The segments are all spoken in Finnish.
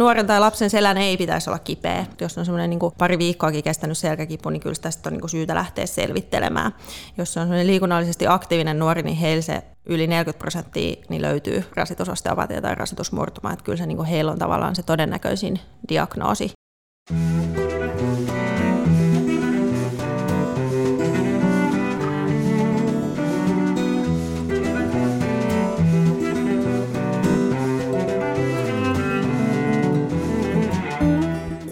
Nuoren tai lapsen selän ei pitäisi olla kipeä. Jos on semmoinen niin pari viikkoakin kestänyt selkäkipu, niin kyllä tästä on niin kuin syytä lähteä selvittelemään. Jos on semmoinen liikunnallisesti aktiivinen nuori, niin heillä se yli 40 prosenttia niin löytyy rasitusosteopatia tai rasitusmurtuma. Että kyllä se, niin kuin heillä on tavallaan se todennäköisin diagnoosi.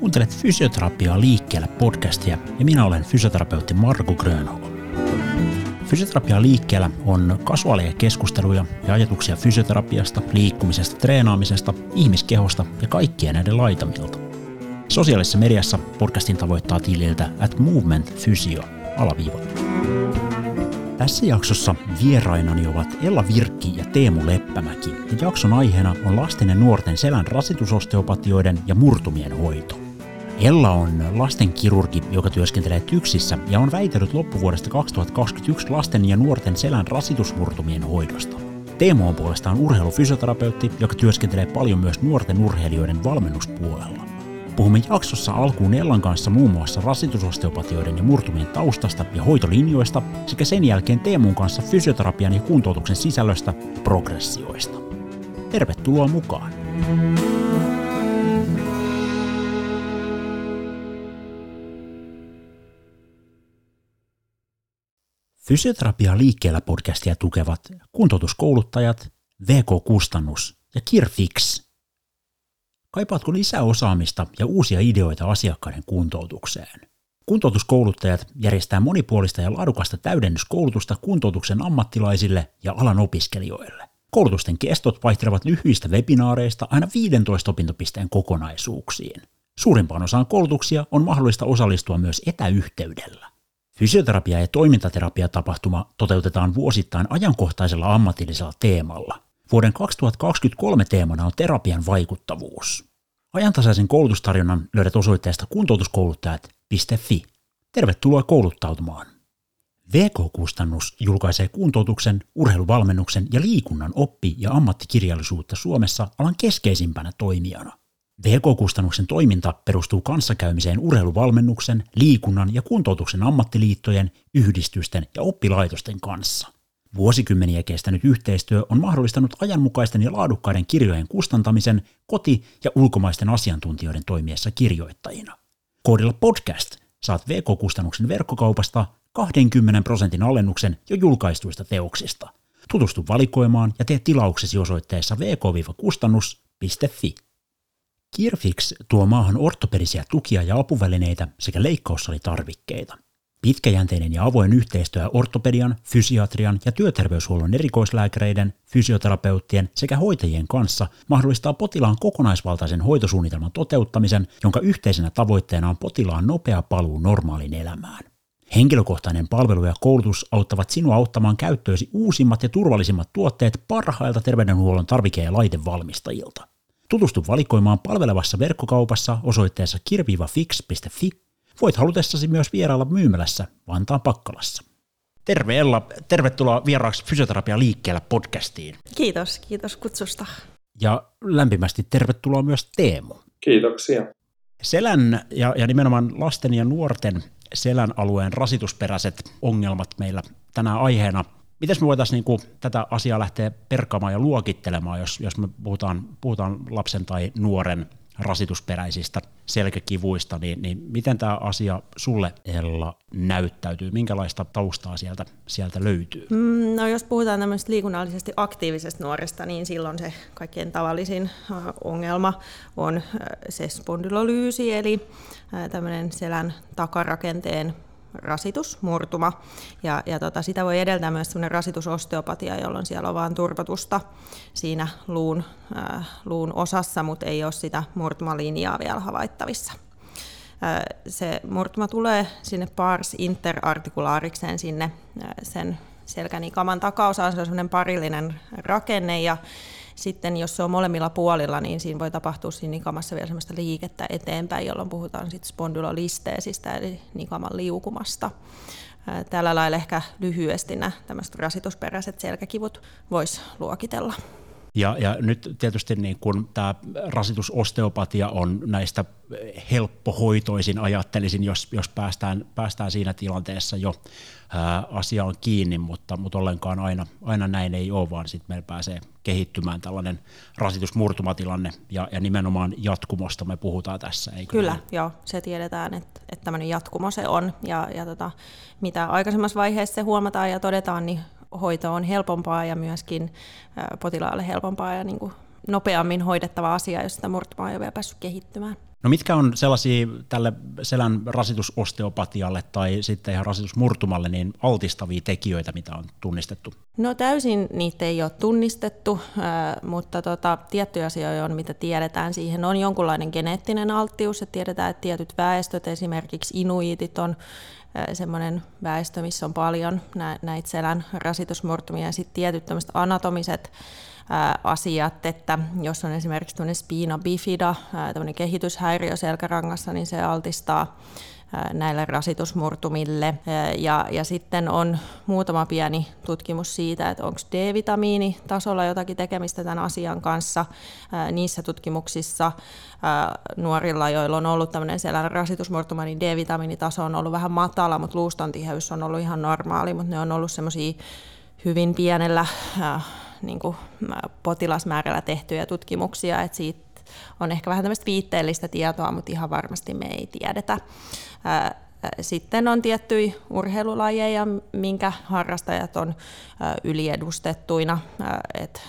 Kuuntelet Fysioterapiaa liikkeellä podcastia ja minä olen fysioterapeutti Marko Grönholm. Fysioterapia liikkeellä on kasuaaleja keskusteluja ja ajatuksia fysioterapiasta, liikkumisesta, treenaamisesta, ihmiskehosta ja kaikkien näiden laitamilta. Sosiaalisessa mediassa podcastin tavoittaa tililtä at movement physio alaviiva. Tässä jaksossa vierainani ovat Ella Virkki ja Teemu Leppämäki, ja jakson aiheena on lasten ja nuorten selän rasitusosteopatioiden ja murtumien hoito. Ella on lastenkirurgi, joka työskentelee TYKSissä ja on väitellyt loppuvuodesta 2021 lasten ja nuorten selän rasitusmurtumien hoidosta. Teemu on puolestaan urheilufysioterapeutti, joka työskentelee paljon myös nuorten urheilijoiden valmennuspuolella. Puhumme jaksossa alkuun Ellan kanssa muun muassa rasitusosteopatioiden ja murtumien taustasta ja hoitolinjoista sekä sen jälkeen Teemun kanssa fysioterapian ja kuntoutuksen sisällöstä progressioista. Tervetuloa mukaan! Fysioterapia liikkeellä podcastia tukevat kuntoutuskouluttajat, VK-kustannus ja Kirfix. Kaipaatko lisää osaamista ja uusia ideoita asiakkaiden kuntoutukseen? Kuntoutuskouluttajat järjestää monipuolista ja laadukasta täydennyskoulutusta kuntoutuksen ammattilaisille ja alan opiskelijoille. Koulutusten kestot vaihtelevat lyhyistä webinaareista aina 15 opintopisteen kokonaisuuksiin. Suurimpaan osaan koulutuksia on mahdollista osallistua myös etäyhteydellä. Fysioterapia- ja toimintaterapia-tapahtuma toteutetaan vuosittain ajankohtaisella ammatillisella teemalla. Vuoden 2023 teemana on terapian vaikuttavuus. Ajantasaisen koulutustarjonnan löydät osoitteesta kuntoutuskouluttajat.fi. Tervetuloa kouluttautumaan! VK-kustannus julkaisee kuntoutuksen, urheiluvalmennuksen ja liikunnan oppi- ja ammattikirjallisuutta Suomessa alan keskeisimpänä toimijana. VK-kustannuksen toiminta perustuu kanssakäymiseen urheiluvalmennuksen, liikunnan ja kuntoutuksen ammattiliittojen, yhdistysten ja oppilaitosten kanssa. Vuosikymmeniä kestänyt yhteistyö on mahdollistanut ajanmukaisten ja laadukkaiden kirjojen kustantamisen koti- ja ulkomaisten asiantuntijoiden toimiessa kirjoittajina. Koodilla podcast saat VK-kustannuksen verkkokaupasta 20 prosentin alennuksen jo julkaistuista teoksista. Tutustu valikoimaan ja tee tilauksesi osoitteessa vk-kustannus.fi. Kirfix tuo maahan ortopedisia tukia ja apuvälineitä sekä leikkaussalitarvikkeita. Pitkäjänteinen ja avoin yhteistyö ortopedian, fysiatrian ja työterveyshuollon erikoislääkäreiden, fysioterapeuttien sekä hoitajien kanssa mahdollistaa potilaan kokonaisvaltaisen hoitosuunnitelman toteuttamisen, jonka yhteisenä tavoitteena on potilaan nopea paluu normaaliin elämään. Henkilökohtainen palvelu ja koulutus auttavat sinua auttamaan käyttöösi uusimmat ja turvallisimmat tuotteet parhailta terveydenhuollon tarvike- ja laitevalmistajilta. Tutustu valikoimaan palvelevassa verkkokaupassa osoitteessa kirvivafix.fi. Voit halutessasi myös vierailla myymälässä Vantaan Pakkalassa. Terve Ella, tervetuloa vieraaksi Fysioterapia liikkeellä podcastiin. Kiitos, kiitos kutsusta. Ja lämpimästi tervetuloa myös Teemu. Kiitoksia. Selän ja, ja nimenomaan lasten ja nuorten selän alueen rasitusperäiset ongelmat meillä tänään aiheena – Miten me voitaisiin niin tätä asiaa lähteä perkaamaan ja luokittelemaan, jos, jos me puhutaan, puhutaan lapsen tai nuoren rasitusperäisistä selkäkivuista, niin, niin miten tämä asia sulle, Ella, näyttäytyy? Minkälaista taustaa sieltä, sieltä löytyy? Mm, no jos puhutaan tämmöistä liikunnallisesti aktiivisesta nuoresta, niin silloin se kaikkein tavallisin ongelma on se spondylolyysi, eli tämmöinen selän takarakenteen rasitus, murtuma. Ja, ja tota, sitä voi edeltää myös sellainen rasitusosteopatia, jolloin siellä on vain turvotusta siinä luun, äh, luun osassa, mutta ei ole sitä murtumalinjaa vielä havaittavissa. Äh, se murtuma tulee sinne pars interartikulaarikseen sinne äh, sen selkänikaman takaosaan. Se on sellainen parillinen rakenne ja sitten jos se on molemmilla puolilla, niin siinä voi tapahtua siinä nikamassa vielä sellaista liikettä eteenpäin, jolloin puhutaan sitten spondylolisteesistä eli nikaman liukumasta. Tällä lailla ehkä lyhyesti nämä tämmöiset rasitusperäiset selkäkivut voisi luokitella. Ja, ja nyt tietysti niin kun tämä rasitusosteopatia on näistä helppohoitoisin, ajattelisin, jos, jos päästään, päästään siinä tilanteessa jo ää, asiaan kiinni, mutta, mutta ollenkaan aina, aina näin ei ole, vaan sitten meillä pääsee kehittymään tällainen rasitusmurtumatilanne, ja, ja nimenomaan jatkumosta me puhutaan tässä. Eikö Kyllä, näin? joo, se tiedetään, että, että tämmöinen jatkumo se on, ja, ja tota, mitä aikaisemmassa vaiheessa se huomataan ja todetaan, niin hoito on helpompaa ja myöskin potilaalle helpompaa ja niin kuin nopeammin hoidettava asia, jos sitä murtumaa ei ole vielä päässyt kehittymään. No mitkä on sellaisia tälle selän rasitusosteopatialle tai sitten ihan rasitusmurtumalle niin altistavia tekijöitä, mitä on tunnistettu? No täysin niitä ei ole tunnistettu, mutta tota, tiettyjä asioita on, mitä tiedetään. Siihen on jonkunlainen geneettinen alttius, että tiedetään, että tietyt väestöt, esimerkiksi inuitit on semmoinen väestö, missä on paljon näitä selän rasitusmurtumia ja sitten tietyt tämmöiset anatomiset asiat, että jos on esimerkiksi tämmöinen spina bifida, tämmöinen kehityshäiriö selkärangassa, niin se altistaa näille rasitusmurtumille. Ja, ja sitten on muutama pieni tutkimus siitä, että onko D-vitamiini tasolla jotakin tekemistä tämän asian kanssa. Niissä tutkimuksissa nuorilla, joilla on ollut tämmöinen selän rasitusmurtuma, niin D-vitamiinitaso on ollut vähän matala, mutta luuston tiheys on ollut ihan normaali, mutta ne on ollut semmoisia hyvin pienellä niin kuin potilasmäärällä tehtyjä tutkimuksia, että siitä on ehkä vähän tämmöistä viitteellistä tietoa, mutta ihan varmasti me ei tiedetä. Sitten on tiettyjä urheilulajeja, minkä harrastajat on yliedustettuina, että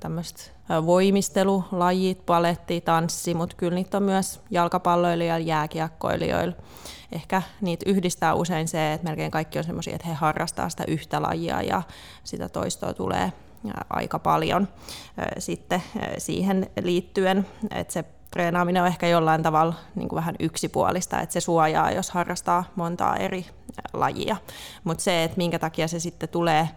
tämmöiset voimistelulajit, paletti, tanssi, mutta kyllä niitä on myös jalkapalloilijoilla, jääkiekkoilijoilla. Ehkä niitä yhdistää usein se, että melkein kaikki on sellaisia, että he harrastaa sitä yhtä lajia ja sitä toistoa tulee aika paljon sitten siihen liittyen, että se treenaaminen on ehkä jollain tavalla niin kuin vähän yksipuolista, että se suojaa, jos harrastaa montaa eri lajia. Mutta se, että minkä takia se sitten tulee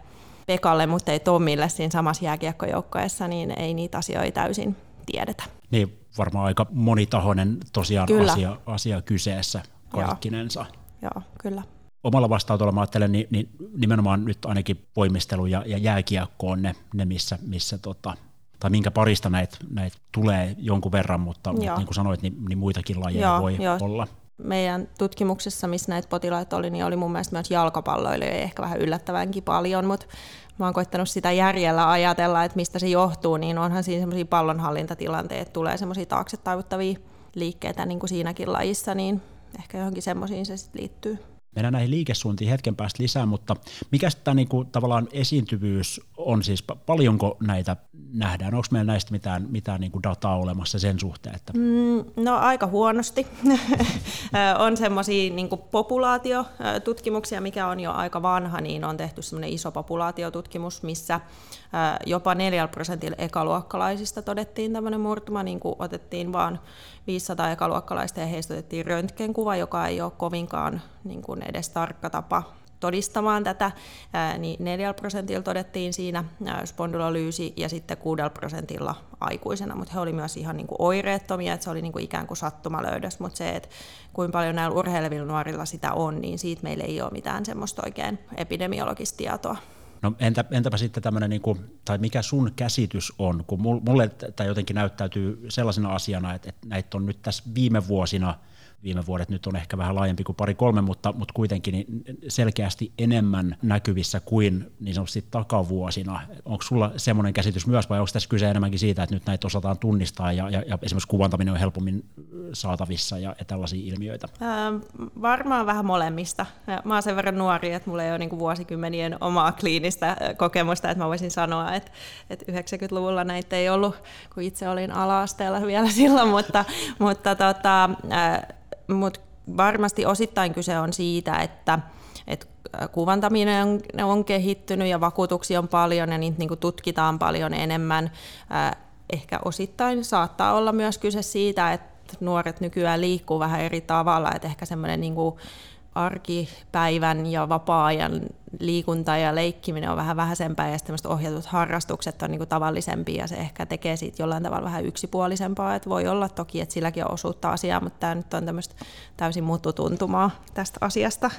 Pekalle, mutta ei Tommille siinä samassa jääkiekkojoukkoessa, niin ei niitä asioita täysin tiedetä. Niin, varmaan aika monitahoinen tosiaan asia, asia kyseessä kaikkinensa. Joo, Joo kyllä omalla vastaanotolla mä ajattelen, niin, niin nimenomaan nyt ainakin voimistelu ja, ja jääkiekko on ne, ne missä, missä tota, tai minkä parista näitä näit tulee jonkun verran, mutta, mutta niin kuin sanoit, niin, niin muitakin lajeja Joo, voi jo. olla. Meidän tutkimuksessa, missä näitä potilaita oli, niin oli mun mielestä myös jalkapalloilijoita ehkä vähän yllättävänkin paljon, mutta mä oon koittanut sitä järjellä ajatella, että mistä se johtuu, niin onhan siinä semmoisia pallonhallintatilanteita, että tulee semmoisia taakse taivuttavia liikkeitä niin kuin siinäkin lajissa, niin ehkä johonkin semmoisiin se sitten liittyy. Mennään näihin liikesuuntiin hetken päästä lisää, mutta mikä tämä niinku, tavallaan esiintyvyys on siis, paljonko näitä nähdään? Onko meillä näistä mitään, mitään niinku dataa olemassa sen suhteen? Että... Mm, no aika huonosti. on semmoisia niinku populaatiotutkimuksia, mikä on jo aika vanha, niin on tehty semmoinen iso populaatiotutkimus, missä jopa 4 prosentilla ekaluokkalaisista todettiin tämmöinen murtuma, niin kuin otettiin vaan 500 ekaluokkalaista ja heistä otettiin röntgenkuva, joka ei ole kovinkaan niin kuin edes tarkka tapa todistamaan tätä, niin 4 prosentilla todettiin siinä spondylolyysi ja sitten 6 prosentilla aikuisena, mutta he olivat myös ihan niin kuin oireettomia, että se oli niin kuin ikään kuin sattumalöydös, mutta se, että kuinka paljon näillä urheilevilla nuorilla sitä on, niin siitä meillä ei ole mitään semmoista oikein epidemiologista tietoa. No entä, entäpä sitten tämmöinen, niin kuin, tai mikä sun käsitys on, kun mulle tämä jotenkin näyttäytyy sellaisena asiana, että, että näitä on nyt tässä viime vuosina – viime vuodet nyt on ehkä vähän laajempi kuin pari-kolme, mutta, mutta kuitenkin niin selkeästi enemmän näkyvissä kuin niin sanotusti takavuosina. Onko sulla semmoinen käsitys myös vai onko tässä kyse enemmänkin siitä, että nyt näitä osataan tunnistaa ja, ja, ja esimerkiksi kuvantaminen on helpommin saatavissa ja, ja tällaisia ilmiöitä? Ähm, varmaan vähän molemmista. Mä oon sen verran nuori, että mulla ei ole niin kuin omaa kliinistä kokemusta, että mä voisin sanoa, että, että 90-luvulla näitä ei ollut, kun itse olin ala-asteella vielä silloin, mutta, mutta tota, mutta varmasti osittain kyse on siitä, että, että kuvantaminen on, on kehittynyt ja vakuutuksia on paljon ja niitä niin tutkitaan paljon enemmän. Ehkä osittain saattaa olla myös kyse siitä, että nuoret nykyään liikkuu vähän eri tavalla, että ehkä semmoinen niin arkipäivän ja vapaa-ajan liikunta ja leikkiminen on vähän vähäisempää ja sitten ohjatut harrastukset on niin tavallisempia ja se ehkä tekee siitä jollain tavalla vähän yksipuolisempaa. Että voi olla toki, että silläkin on osuutta asiaa, mutta tämä nyt on tämmöistä täysin muuttutuntumaa tästä asiasta.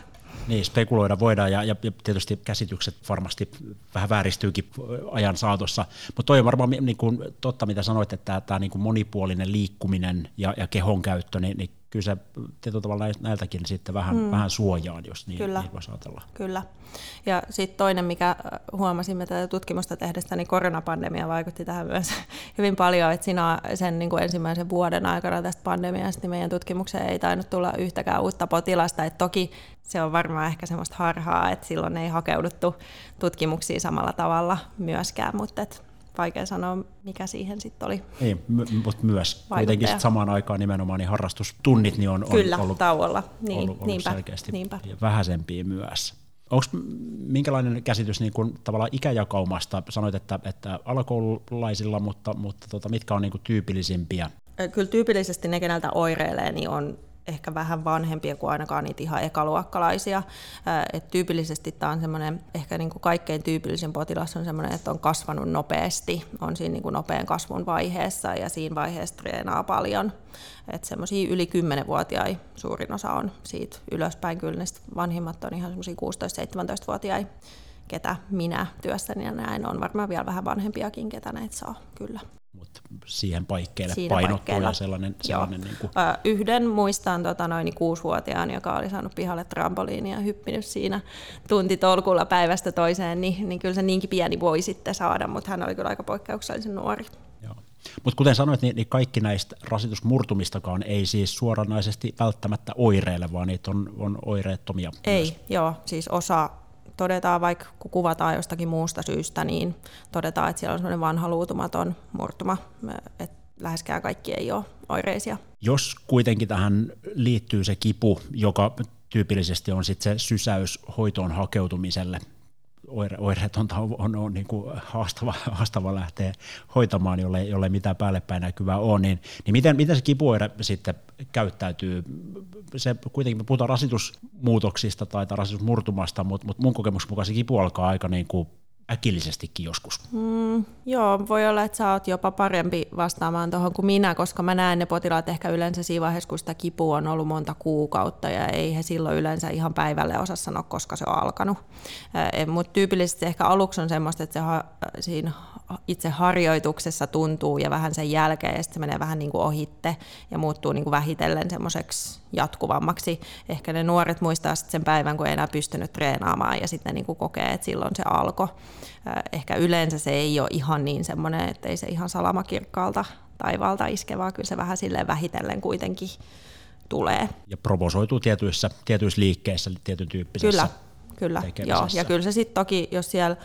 Niin, spekuloida voidaan ja, ja tietysti käsitykset varmasti vähän vääristyykin ajan saatossa, mutta toi on varmaan niin kuin, totta, mitä sanoit, että tämä niin monipuolinen liikkuminen ja, ja kehon käyttö, niin, niin kyllä se tietyllä tavalla näiltäkin sitten vähän, mm. vähän suojaan, jos niin, kyllä. niin voisi ajatella. Kyllä. Ja sitten toinen, mikä äh, huomasimme tätä tutkimusta tehdessä, niin koronapandemia vaikutti tähän myös hyvin paljon, että siinä sen niin kuin ensimmäisen vuoden aikana tästä pandemiasta niin meidän tutkimukseen ei tainnut tulla yhtäkään uutta potilasta, että toki se on varmaan ehkä semmoista harhaa, että silloin ei hakeuduttu tutkimuksiin samalla tavalla myöskään, mutta et vaikea sanoa, mikä siihen sitten oli. Niin, mutta myös kuitenkin sit samaan aikaan nimenomaan niin harrastustunnit niin on, on Kyllä, ollut, tauolla. Niin, ollut, ollut niinpä, selkeästi niinpä. vähäisempiä myös. Onko minkälainen käsitys niin kun, tavallaan ikäjakaumasta? Sanoit, että, että alakoululaisilla, mutta, mutta tota, mitkä on niin tyypillisimpiä? Kyllä tyypillisesti ne, keneltä oireilee, niin on ehkä vähän vanhempia kuin ainakaan niitä ihan ekaluokkalaisia. Et tyypillisesti tämä on semmoinen, ehkä niin kuin kaikkein tyypillisin potilas on semmoinen, että on kasvanut nopeasti, on siinä niin kuin nopean kasvun vaiheessa ja siinä vaiheessa treenaa paljon. Että semmoisia yli 10-vuotiaita suurin osa on siitä ylöspäin. Kyllä ne vanhimmat on ihan semmoisia 16-17-vuotiaita ketä minä työssäni ja näin on varmaan vielä vähän vanhempiakin, ketä näitä saa, kyllä mutta siihen paikkeelle Siinä painottuu paikkeilla. ja sellainen... sellainen niin kuin... Yhden muistan tota, noin kuusivuotiaan, joka oli saanut pihalle trampoliinia ja hyppinyt siinä tuntitolkulla päivästä toiseen, niin, niin kyllä se niinkin pieni voi sitten saada, mutta hän oli kyllä aika poikkeuksellisen nuori. Mutta kuten sanoit, niin, niin kaikki näistä rasitusmurtumistakaan ei siis suoranaisesti välttämättä oireile, vaan niitä on, on oireettomia. Ei, myös. joo. Siis osa todetaan, vaikka kun kuvataan jostakin muusta syystä, niin todetaan, että siellä on sellainen vanha luutumaton murtuma, että läheskään kaikki ei ole oireisia. Jos kuitenkin tähän liittyy se kipu, joka tyypillisesti on sitten se sysäys hoitoon hakeutumiselle, oire, oireetonta on, on, on niin kuin haastava, haastava lähteä hoitamaan, jolle, jolle mitään päällepäin näkyvää on, niin, niin miten, miten se kipuoire sitten käyttäytyy? Se kuitenkin me puhutaan rasitusmuutoksista tai rasitusmurtumasta, mutta, mutta mun kokemuksen mukaan se kipu alkaa aika niin kuin äkillisestikin joskus. Mm, joo, voi olla, että sä oot jopa parempi vastaamaan tuohon kuin minä, koska mä näen ne potilaat ehkä yleensä siinä vaiheessa, kun sitä kipua on ollut monta kuukautta ja ei he silloin yleensä ihan päivälle osaa sanoa, koska se on alkanut. Mutta tyypillisesti ehkä aluksi on semmoista, että se ha, siinä itse harjoituksessa tuntuu ja vähän sen jälkeen ja sitten se menee vähän niin kuin ohitte ja muuttuu niin kuin vähitellen semmoiseksi jatkuvammaksi. Ehkä ne nuoret muistaa sitten sen päivän, kun ei enää pystynyt treenaamaan ja sitten niin kuin kokee, että silloin se alkoi. Ehkä yleensä se ei ole ihan niin semmoinen, että ei se ihan salamakirkkaalta taivaalta iske, vaan kyllä se vähän silleen vähitellen kuitenkin tulee. Ja provosoituu tietyissä, tietyissä liikkeissä, tietyn tyyppisessä Kyllä, kyllä. Joo, ja kyllä se sitten toki, jos siellä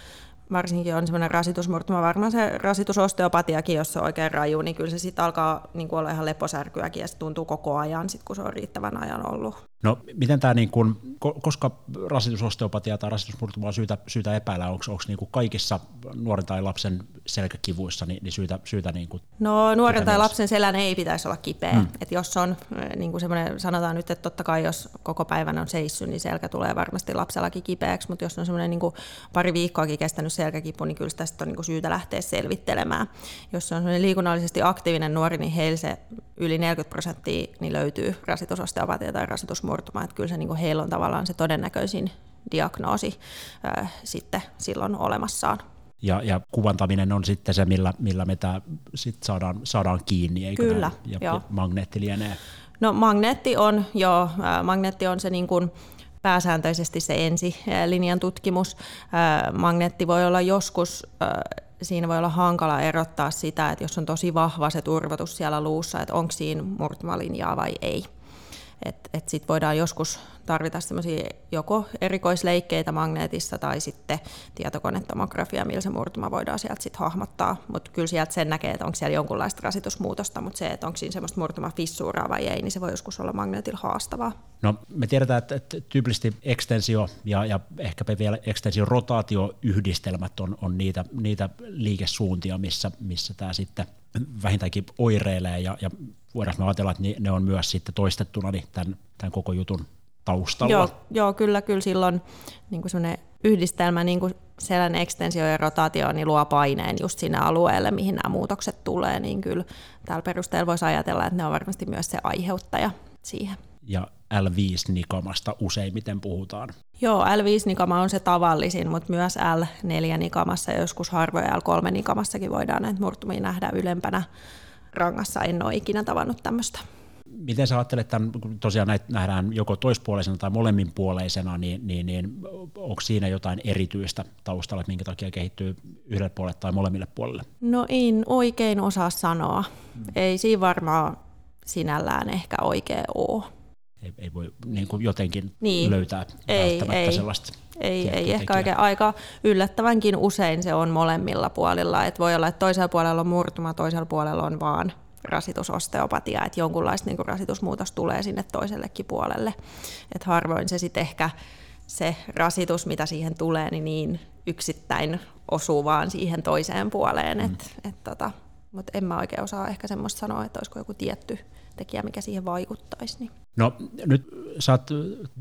varsinkin on semmoinen rasitusmurtuma, varmaan se rasitusosteopatiakin, jos se on oikein raju, niin kyllä se sitten alkaa niin olla ihan leposärkyäkin ja se tuntuu koko ajan, sit, kun se on riittävän ajan ollut. No miten tämä, niin kun, koska rasitusosteopatia tai rasitusmurtuma on syytä, syytä epäillä, onko, onko niin kaikissa nuoren tai lapsen selkäkivuissa niin, niin syytä, syytä niin kuin No nuoren tai lapsen selän ei pitäisi olla kipeä. Hmm. Et jos on niin kuin semmoinen, sanotaan nyt, että totta kai jos koko päivän on seissyt, niin selkä tulee varmasti lapsellakin kipeäksi, mutta jos on semmoinen niin pari viikkoakin kestänyt selkäkipu, niin kyllä tästä on niin kuin syytä lähteä selvittelemään. Jos on semmoinen liikunnallisesti aktiivinen nuori, niin heillä se yli 40 prosenttia niin löytyy rasitusosteopatia tai rasitusmurtuma, että kyllä se niin kuin heillä on tavallaan se todennäköisin diagnoosi ää, sitten silloin olemassaan. Ja, ja kuvantaminen on sitten se, millä, millä me tämä sit saadaan, saadaan kiinni, eikö Kyllä, näin? ja, joo. ja magneetti lienee. No magneetti on, joo, magneetti on se niin kuin, pääsääntöisesti se ensilinjan tutkimus. Magneetti voi olla joskus siinä voi olla hankala erottaa sitä, että jos on tosi vahva se turvotus siellä luussa, että onko siinä murtumalinjaa vai ei. Et, et sit voidaan joskus tarvita joko erikoisleikkeitä magneetissa tai sitten tietokonetomografia, millä se murtuma voidaan sieltä sitten hahmottaa. Mutta kyllä sieltä sen näkee, että onko siellä jonkunlaista rasitusmuutosta, mutta se, että onko siinä semmoista murtumafissuuraa vai ei, niin se voi joskus olla magneetilla haastavaa. No me tiedetään, että, että tyypillisesti ekstensio ja, ja ehkäpä vielä ekstension rotaatioyhdistelmät on, on niitä, niitä liikesuuntia, missä, missä tämä sitten vähintäänkin oireilee ja, ja voidaan me ajatella, että ne on myös sitten toistettuna niin tämän, tämän koko jutun taustalla. Joo, joo kyllä, kyllä silloin niin kuin yhdistelmä niin kuin selän ekstensio ja rotaatio niin luo paineen just sinne alueelle, mihin nämä muutokset tulee, niin kyllä tällä perusteella voisi ajatella, että ne on varmasti myös se aiheuttaja siihen. Ja L5-nikamasta useimmiten puhutaan? Joo, L5-nikama on se tavallisin, mutta myös L4-nikamassa ja joskus harvoin L3-nikamassakin voidaan näitä murtumia nähdä ylempänä rangassa. En ole ikinä tavannut tämmöistä miten sä ajattelet, että tosiaan näitä nähdään joko toispuoleisena tai molemminpuoleisena, niin, niin, niin onko siinä jotain erityistä taustalla, että minkä takia kehittyy yhdelle puolelle tai molemmille puolelle? No en oikein osaa sanoa. Hmm. Ei siinä varmaan sinällään ehkä oikein ole. Ei, ei voi niin kuin jotenkin niin. löytää ei, välttämättä ei. sellaista. Ei, ei ehkä oikein aika yllättävänkin usein se on molemmilla puolilla. Et voi olla, että toisella puolella on murtuma, toisella puolella on vaan rasitusosteopatia, että jonkunlaista niin rasitusmuutos tulee sinne toisellekin puolelle. Et harvoin se sitten ehkä se rasitus, mitä siihen tulee, niin, niin yksittäin osuu vaan siihen toiseen puoleen. Mm. Et, et tota, Mutta en mä oikein osaa ehkä semmoista sanoa, että olisiko joku tietty tekijä, mikä siihen vaikuttaisi. Niin. No nyt sä oot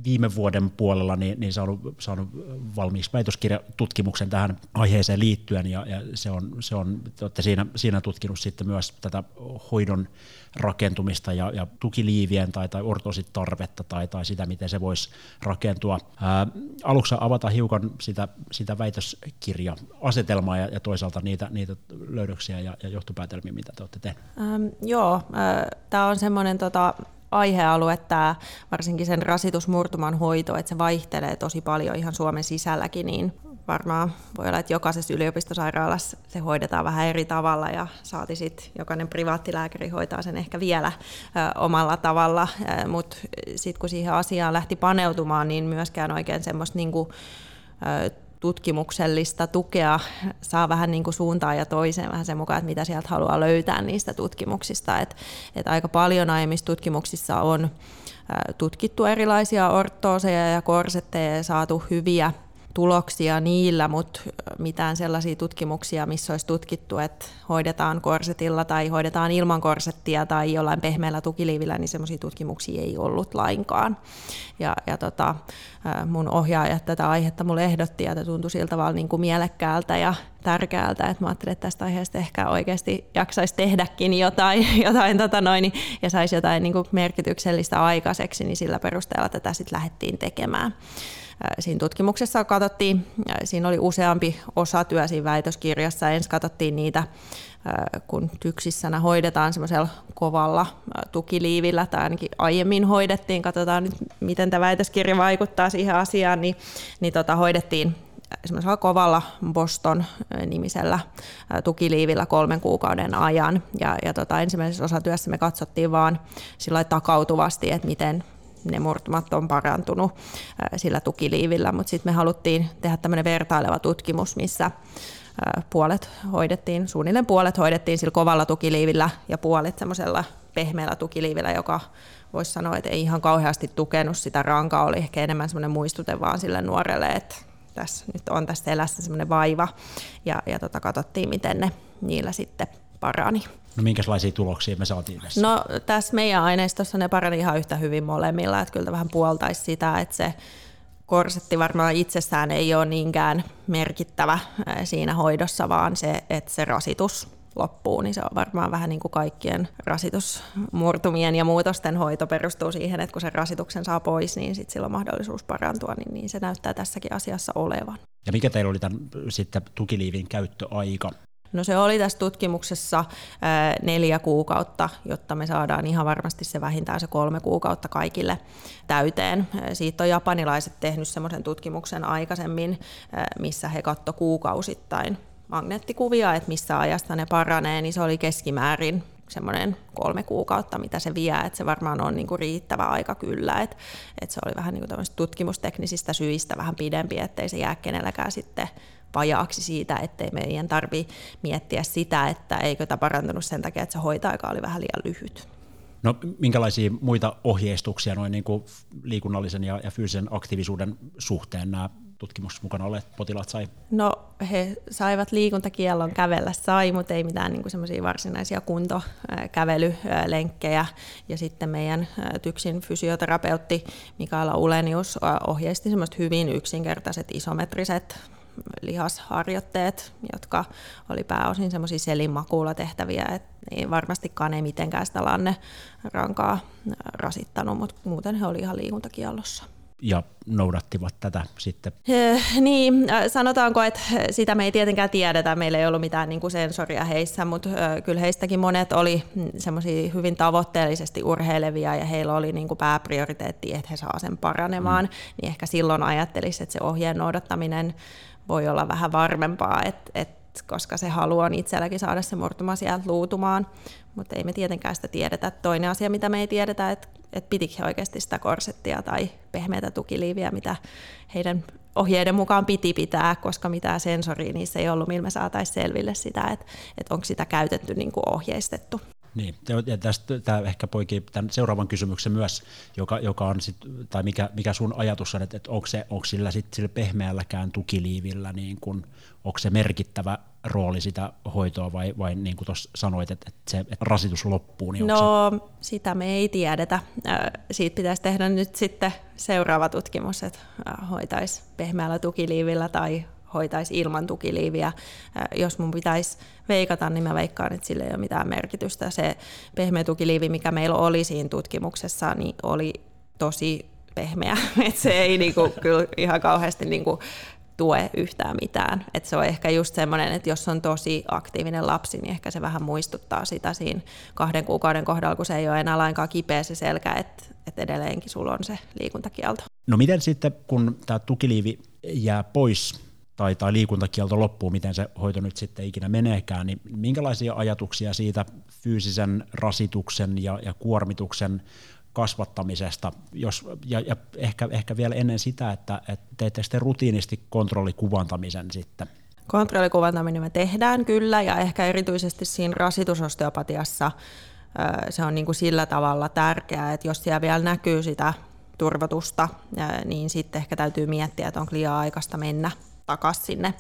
viime vuoden puolella niin, niin saanut, saanut valmiiksi väitöskirjatutkimuksen tähän aiheeseen liittyen ja, ja se on, se on te olette siinä, siinä tutkinut sitten myös tätä hoidon rakentumista ja, ja tukiliivien tai, tai ortositarvetta tai, tai sitä, miten se voisi rakentua. Ää, aluksi avata hiukan sitä, sitä väitöskirja-asetelmaa ja, ja toisaalta niitä, niitä löydöksiä ja, ja johtopäätelmiä, mitä te olette tehneet. Ähm, joo, äh, tämä on semmoinen tota, aihealue, tämä varsinkin sen rasitusmurtuman hoito, että se vaihtelee tosi paljon ihan Suomen sisälläkin, niin varmaan voi olla, että jokaisessa yliopistosairaalassa se hoidetaan vähän eri tavalla ja saati sitten jokainen privaattilääkäri hoitaa sen ehkä vielä ö, omalla tavalla, mutta sitten kun siihen asiaan lähti paneutumaan, niin myöskään oikein semmoista niinku, tutkimuksellista tukea saa vähän niin kuin suuntaan ja toiseen vähän sen mukaan, että mitä sieltä haluaa löytää niistä tutkimuksista. Et, et aika paljon aiemmissa tutkimuksissa on tutkittu erilaisia ortooseja ja korsetteja ja saatu hyviä tuloksia niillä, mutta mitään sellaisia tutkimuksia, missä olisi tutkittu, että hoidetaan korsetilla tai hoidetaan ilman korsettia tai jollain pehmeällä tukiliivillä, niin semmoisia tutkimuksia ei ollut lainkaan. Ja, ja tota, mun ohjaajat tätä aihetta mulle ehdotti ja tuntui siltä tavalla niin kuin mielekkäältä ja tärkeältä, että mä ajattelin, että tästä aiheesta ehkä oikeasti jaksaisi tehdäkin jotain, jotain tota noin, ja saisi jotain niin kuin merkityksellistä aikaiseksi, niin sillä perusteella tätä sitten lähdettiin tekemään siinä tutkimuksessa katsottiin, siinä oli useampi osatyö siinä väitöskirjassa. Ensin katsottiin niitä, kun tyksissänä hoidetaan semmoisella kovalla tukiliivillä, tai ainakin aiemmin hoidettiin, katsotaan nyt, miten tämä väitöskirja vaikuttaa siihen asiaan, niin, niin tota, hoidettiin semmoisella kovalla Boston-nimisellä tukiliivillä kolmen kuukauden ajan. Ja, ja tota, ensimmäisessä osatyössä me katsottiin vaan sillä takautuvasti, että miten, ne murtumat on parantunut sillä tukiliivillä, mutta sitten me haluttiin tehdä tämmöinen vertaileva tutkimus, missä puolet hoidettiin, suunnilleen puolet hoidettiin sillä kovalla tukiliivillä ja puolet semmoisella pehmeällä tukiliivillä, joka voisi sanoa, että ei ihan kauheasti tukenut sitä rankaa, oli ehkä enemmän semmoinen muistute vaan sille nuorelle, että tässä nyt on tässä elässä semmoinen vaiva. Ja, ja tota, katsottiin, miten ne niillä sitten parani. No minkälaisia tuloksia me saatiin tässä? No tässä meidän aineistossa ne parani ihan yhtä hyvin molemmilla, että kyllä vähän puoltaisi sitä, että se korsetti varmaan itsessään ei ole niinkään merkittävä siinä hoidossa, vaan se, että se rasitus loppuu, niin se on varmaan vähän niin kuin kaikkien rasitusmurtumien ja muutosten hoito perustuu siihen, että kun sen rasituksen saa pois, niin sitten sillä on mahdollisuus parantua, niin, niin se näyttää tässäkin asiassa olevan. Ja mikä teillä oli tämän sitten tukiliivin käyttöaika? No se oli tässä tutkimuksessa neljä kuukautta, jotta me saadaan ihan varmasti se vähintään se kolme kuukautta kaikille täyteen. Siitä on japanilaiset tehnyt semmoisen tutkimuksen aikaisemmin, missä he katto kuukausittain magneettikuvia, että missä ajasta ne paranee, niin se oli keskimäärin semmoinen kolme kuukautta, mitä se vie, että se varmaan on niinku riittävä aika kyllä, että, että se oli vähän niinku tutkimusteknisistä syistä vähän pidempi, ettei se jää kenelläkään sitten vajaaksi siitä, ettei meidän tarvi miettiä sitä, että eikö tämä parantunut sen takia, että se hoitoaika oli vähän liian lyhyt. No minkälaisia muita ohjeistuksia noin niin kuin liikunnallisen ja, ja fyysisen aktiivisuuden suhteen nämä tutkimuksessa mukana olleet potilaat sai? No he saivat liikuntakiellon kävellä sai, mutta ei mitään niin semmoisia varsinaisia kuntokävelylenkkejä. Ja sitten meidän TYKSin fysioterapeutti Mikaela Ulenius ohjeisti semmoiset hyvin yksinkertaiset isometriset lihasharjoitteet, jotka oli pääosin semmoisia selinmakuulla tehtäviä, että niin varmastikaan ei mitenkään sitä lanne rankaa rasittanut, mutta muuten he oli ihan liikuntakiallossa ja noudattivat tätä sitten? Niin, sanotaanko, että sitä me ei tietenkään tiedetä, meillä ei ollut mitään niin kuin sensoria heissä, mutta kyllä heistäkin monet oli semmoisia hyvin tavoitteellisesti urheilevia ja heillä oli niin kuin pääprioriteetti, että he saa sen paranemaan, mm. niin ehkä silloin ajattelisi, että se ohjeen noudattaminen voi olla vähän varmempaa, että, että koska se haluaa itselläkin saada se murtuma sieltä luutumaan, mutta ei me tietenkään sitä tiedetä. Toinen asia, mitä me ei tiedetä, että, että pitikö he oikeasti sitä korsettia tai pehmeitä tukiliiviä, mitä heidän ohjeiden mukaan piti pitää, koska mitään sensoria niissä ei ollut, millä me saataisiin selville sitä, että, että onko sitä käytetty niin kuin ohjeistettu. Niin, ja tästä tämä ehkä poikii tämän seuraavan kysymyksen myös, joka, joka on sit, tai mikä, mikä sun ajatus on, että, että onko, se, onko sillä, sit, sillä pehmeälläkään tukiliivillä, niin kun, onko se merkittävä rooli sitä hoitoa vai, vai niin kuin tuossa sanoit, että, että se että rasitus loppuu? Niin no, se... sitä me ei tiedetä. Siitä pitäisi tehdä nyt sitten seuraava tutkimus, että hoitaisi pehmeällä tukiliivillä tai hoitaisi ilman tukiliiviä. Jos mun pitäisi veikata, niin mä veikkaan, että sillä ei ole mitään merkitystä. Se pehmeä tukiliivi, mikä meillä oli siinä tutkimuksessa, niin oli tosi pehmeä. Et se ei niinku, kyllä ihan kauheasti niinku, tue yhtään mitään. Et se on ehkä just semmoinen, että jos on tosi aktiivinen lapsi, niin ehkä se vähän muistuttaa sitä siinä kahden kuukauden kohdalla, kun se ei ole enää lainkaan kipeä se selkä, että et edelleenkin sulla on se liikuntakielto. No miten sitten, kun tämä tukiliivi jää pois tai, tai liikuntakielto loppuu, miten se hoito nyt sitten ikinä meneekään, niin minkälaisia ajatuksia siitä fyysisen rasituksen ja, ja kuormituksen kasvattamisesta, jos, ja, ja ehkä, ehkä vielä ennen sitä, että, että teette sitten rutiinisti kontrollikuvantamisen sitten? Kontrollikuvantaminen me tehdään kyllä, ja ehkä erityisesti siinä rasitusosteopatiassa se on niin kuin sillä tavalla tärkeää, että jos siellä vielä näkyy sitä turvotusta, niin sitten ehkä täytyy miettiä, että onko liian aikaista mennä takaisin sinne,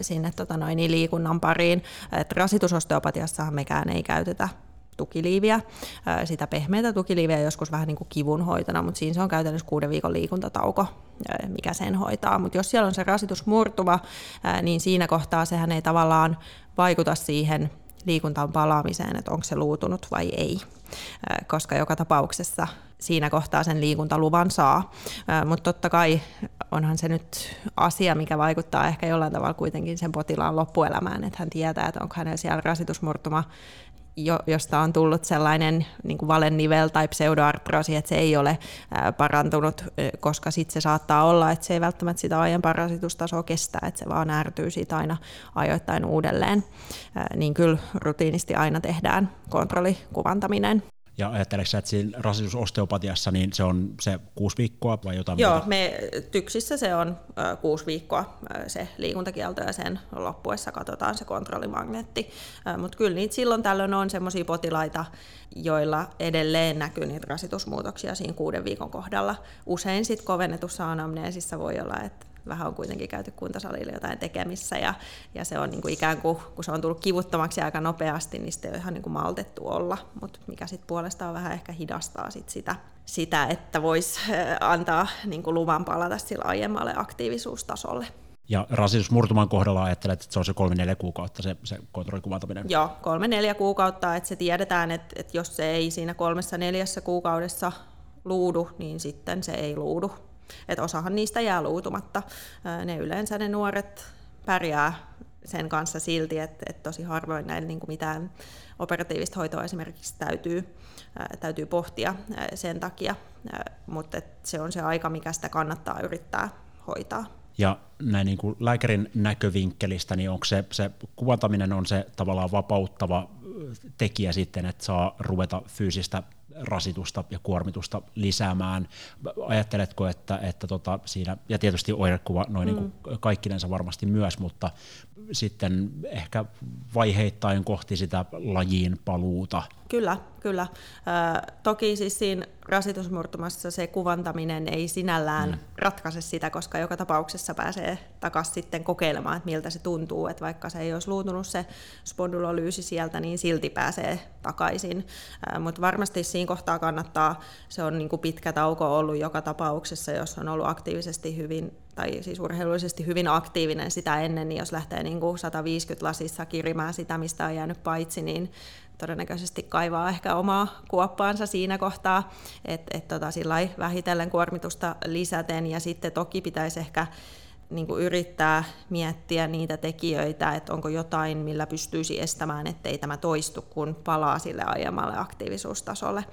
sinne tota noin, niin liikunnan pariin. Et rasitusosteopatiassahan mekään ei käytetä tukiliiviä, sitä pehmeitä tukiliiviä joskus vähän niin kuin kivun hoitona, mutta siinä se on käytännössä kuuden viikon liikuntatauko, mikä sen hoitaa. Mutta jos siellä on se rasitus murtuva, niin siinä kohtaa sehän ei tavallaan vaikuta siihen liikuntaan palaamiseen, että onko se luutunut vai ei, koska joka tapauksessa siinä kohtaa sen liikuntaluvan saa. Mutta totta kai onhan se nyt asia, mikä vaikuttaa ehkä jollain tavalla kuitenkin sen potilaan loppuelämään, että hän tietää, että onko hänellä siellä rasitusmurtuma jo, josta on tullut sellainen niin kuin valenivel tai pseudoartroosi, että se ei ole parantunut, koska sitten se saattaa olla, että se ei välttämättä sitä aiempaa rasitustasoa kestä, että se vaan ärtyy siitä aina ajoittain uudelleen. Niin kyllä rutiinisti aina tehdään kontrollikuvantaminen. Ja ajatteleksä, että siinä rasitusosteopatiassa niin se on se kuusi viikkoa vai jotain Joo, muuta? me tyksissä se on ö, kuusi viikkoa se liikuntakielto ja sen loppuessa katsotaan se kontrollimagneetti. Mutta kyllä niitä silloin tällöin on sellaisia potilaita, joilla edelleen näkyy niitä rasitusmuutoksia siinä kuuden viikon kohdalla. Usein sitten kovennetussa anamneesissa voi olla, että vähän on kuitenkin käyty kuntosalilla jotain tekemissä ja, ja se on niin kuin ikään kuin, kun se on tullut kivuttomaksi aika nopeasti, niin sitten on ihan niin kuin maltettu olla, mutta mikä sitten puolestaan vähän ehkä hidastaa sit sitä, sitä, että voisi antaa niin kuin luvan palata sillä aiemmalle aktiivisuustasolle. Ja rasitusmurtuman kohdalla ajattelet, että se on se kolme-neljä kuukautta se, se kontrollikuvantaminen? Joo, kolme-neljä kuukautta, että se tiedetään, että, että jos se ei siinä kolmessa neljässä kuukaudessa luudu, niin sitten se ei luudu et osahan niistä jää luutumatta. Ne yleensä ne nuoret pärjää sen kanssa silti, että, että tosi harvoin näin niin kuin mitään operatiivista hoitoa esimerkiksi täytyy, täytyy pohtia sen takia, mutta se on se aika, mikä sitä kannattaa yrittää hoitaa. Ja näin niin kuin lääkärin näkövinkkelistä, niin onko se, se kuvantaminen on se tavallaan vapauttava tekijä sitten, että saa ruveta fyysistä rasitusta ja kuormitusta lisäämään. Ajatteletko, että, että tota siinä, ja tietysti oirekuva noin mm. niin kaikkinensa varmasti myös, mutta sitten ehkä vaiheittain kohti sitä lajiin paluuta. Kyllä, kyllä. Ö, toki siis siinä rasitusmurtumassa se kuvantaminen ei sinällään mm. ratkaise sitä, koska joka tapauksessa pääsee takaisin sitten kokeilemaan, että miltä se tuntuu, että vaikka se ei olisi luutunut se spondylolyysi sieltä, niin silti pääsee takaisin. Mutta varmasti siinä kohtaa kannattaa, se on niin kuin pitkä tauko ollut joka tapauksessa, jos on ollut aktiivisesti hyvin tai siis urheilullisesti hyvin aktiivinen sitä ennen, niin jos lähtee niin kuin 150 lasissa kirimään sitä, mistä on jäänyt paitsi, niin todennäköisesti kaivaa ehkä omaa kuoppaansa siinä kohtaa, että et tota, sillä vähitellen kuormitusta lisäten, ja sitten toki pitäisi ehkä niin kuin yrittää miettiä niitä tekijöitä, että onko jotain, millä pystyisi estämään, ettei tämä toistu, kun palaa sille aiemmalle aktiivisuustasolle.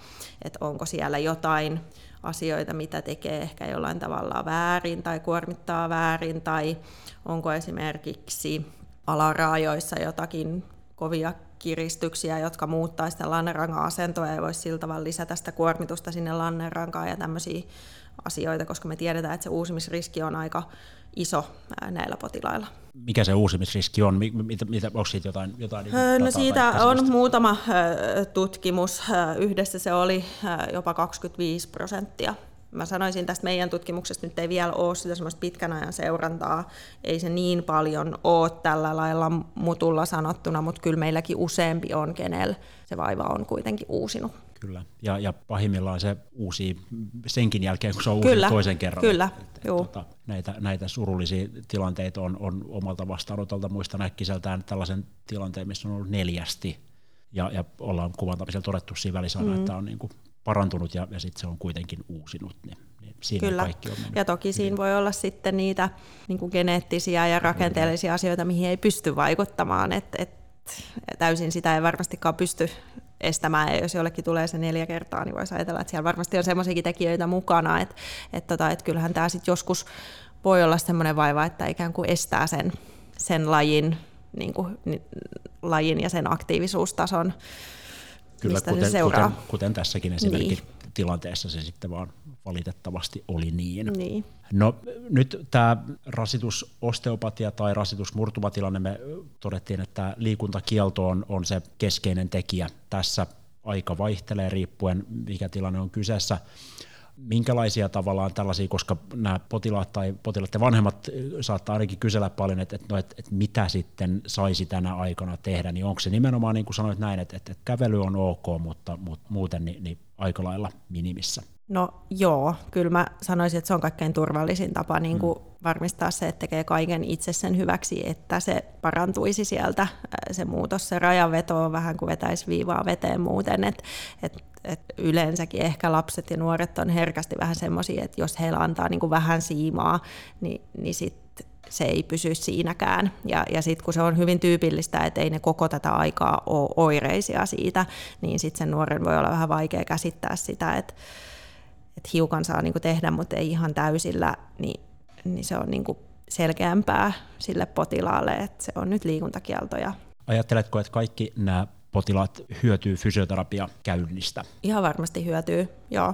Että onko siellä jotain asioita, mitä tekee ehkä jollain tavalla väärin tai kuormittaa väärin, tai onko esimerkiksi alaraajoissa jotakin kovia kiristyksiä, jotka muuttaa sitä lannerangan asentoa ja voisi sillä tavalla lisätä sitä kuormitusta sinne lannerankaan ja tämmöisiä asioita, koska me tiedetään, että se uusimisriski on aika iso näillä potilailla. Mikä se uusimisriski on? Mitä, mitä, onko siitä jotain, jotain niin No siitä on muutama tutkimus. Yhdessä se oli jopa 25 prosenttia. Mä sanoisin tästä meidän tutkimuksesta nyt ei vielä ole sitä semmoista pitkän ajan seurantaa. Ei se niin paljon ole tällä lailla mutulla sanottuna, mutta kyllä meilläkin useampi on, kenellä se vaiva on kuitenkin uusinut. Kyllä, ja, ja pahimmillaan se uusi senkin jälkeen, kun se on uusi toisen kerran. Kyllä, että, Tuota, näitä, näitä surullisia tilanteita on, on omalta vastaanotolta. Muistan äkkiseltään tällaisen tilanteen, missä on ollut neljästi, ja, ja ollaan kuvantamisella todettu siinä välissä, mm. että on niin kuin parantunut ja, ja sitten se on kuitenkin uusinut. Niin, niin siinä Kyllä. kaikki on Ja toki siinä voi olla sitten niitä niin kuin geneettisiä ja rakenteellisia asioita, mihin ei pysty vaikuttamaan. Et, et, täysin sitä ei varmastikaan pysty estämään, ja jos jollekin tulee se neljä kertaa, niin voisi ajatella, että siellä varmasti on semmoisiakin tekijöitä mukana, että, että, tota, että kyllähän tämä sitten joskus voi olla semmoinen vaiva, että ikään kuin estää sen, sen lajin, niin kuin, lajin ja sen aktiivisuustason, Kyllä, mistä kuten, se seuraa. Kuten, kuten tässäkin esimerkiksi niin. Tilanteessa se sitten vaan valitettavasti oli niin. niin. No nyt tämä rasitusosteopatia tai rasitusmurtumatilanne, me todettiin, että liikuntakielto on, on se keskeinen tekijä tässä. Aika vaihtelee riippuen, mikä tilanne on kyseessä minkälaisia tavallaan tällaisia, koska nämä potilaat tai potilaiden vanhemmat saattaa ainakin kysellä paljon, että, että, no, että, että mitä sitten saisi tänä aikana tehdä, niin onko se nimenomaan niin kuin sanoit näin, että, että kävely on ok, mutta, mutta muuten niin, niin aika lailla minimissä? No joo, kyllä mä sanoisin, että se on kaikkein turvallisin tapa niin kuin mm. varmistaa se, että tekee kaiken itse sen hyväksi, että se parantuisi sieltä se muutos. Se rajanveto on vähän kuin vetäisi viivaa veteen muuten, että et, et yleensäkin ehkä lapset ja nuoret on herkästi vähän semmoisia, että jos heillä antaa niin kuin vähän siimaa, niin, niin sitten se ei pysy siinäkään. Ja, ja sitten kun se on hyvin tyypillistä, että ei ne koko tätä aikaa ole oireisia siitä, niin sitten sen nuoren voi olla vähän vaikea käsittää sitä, että että hiukan saa niin tehdä, mutta ei ihan täysillä, niin, niin se on niin selkeämpää sille potilaalle, että se on nyt liikuntakieltoja. Ajatteletko, että kaikki nämä potilaat hyötyy fysioterapiakäynnistä? Ihan varmasti hyötyy, joo.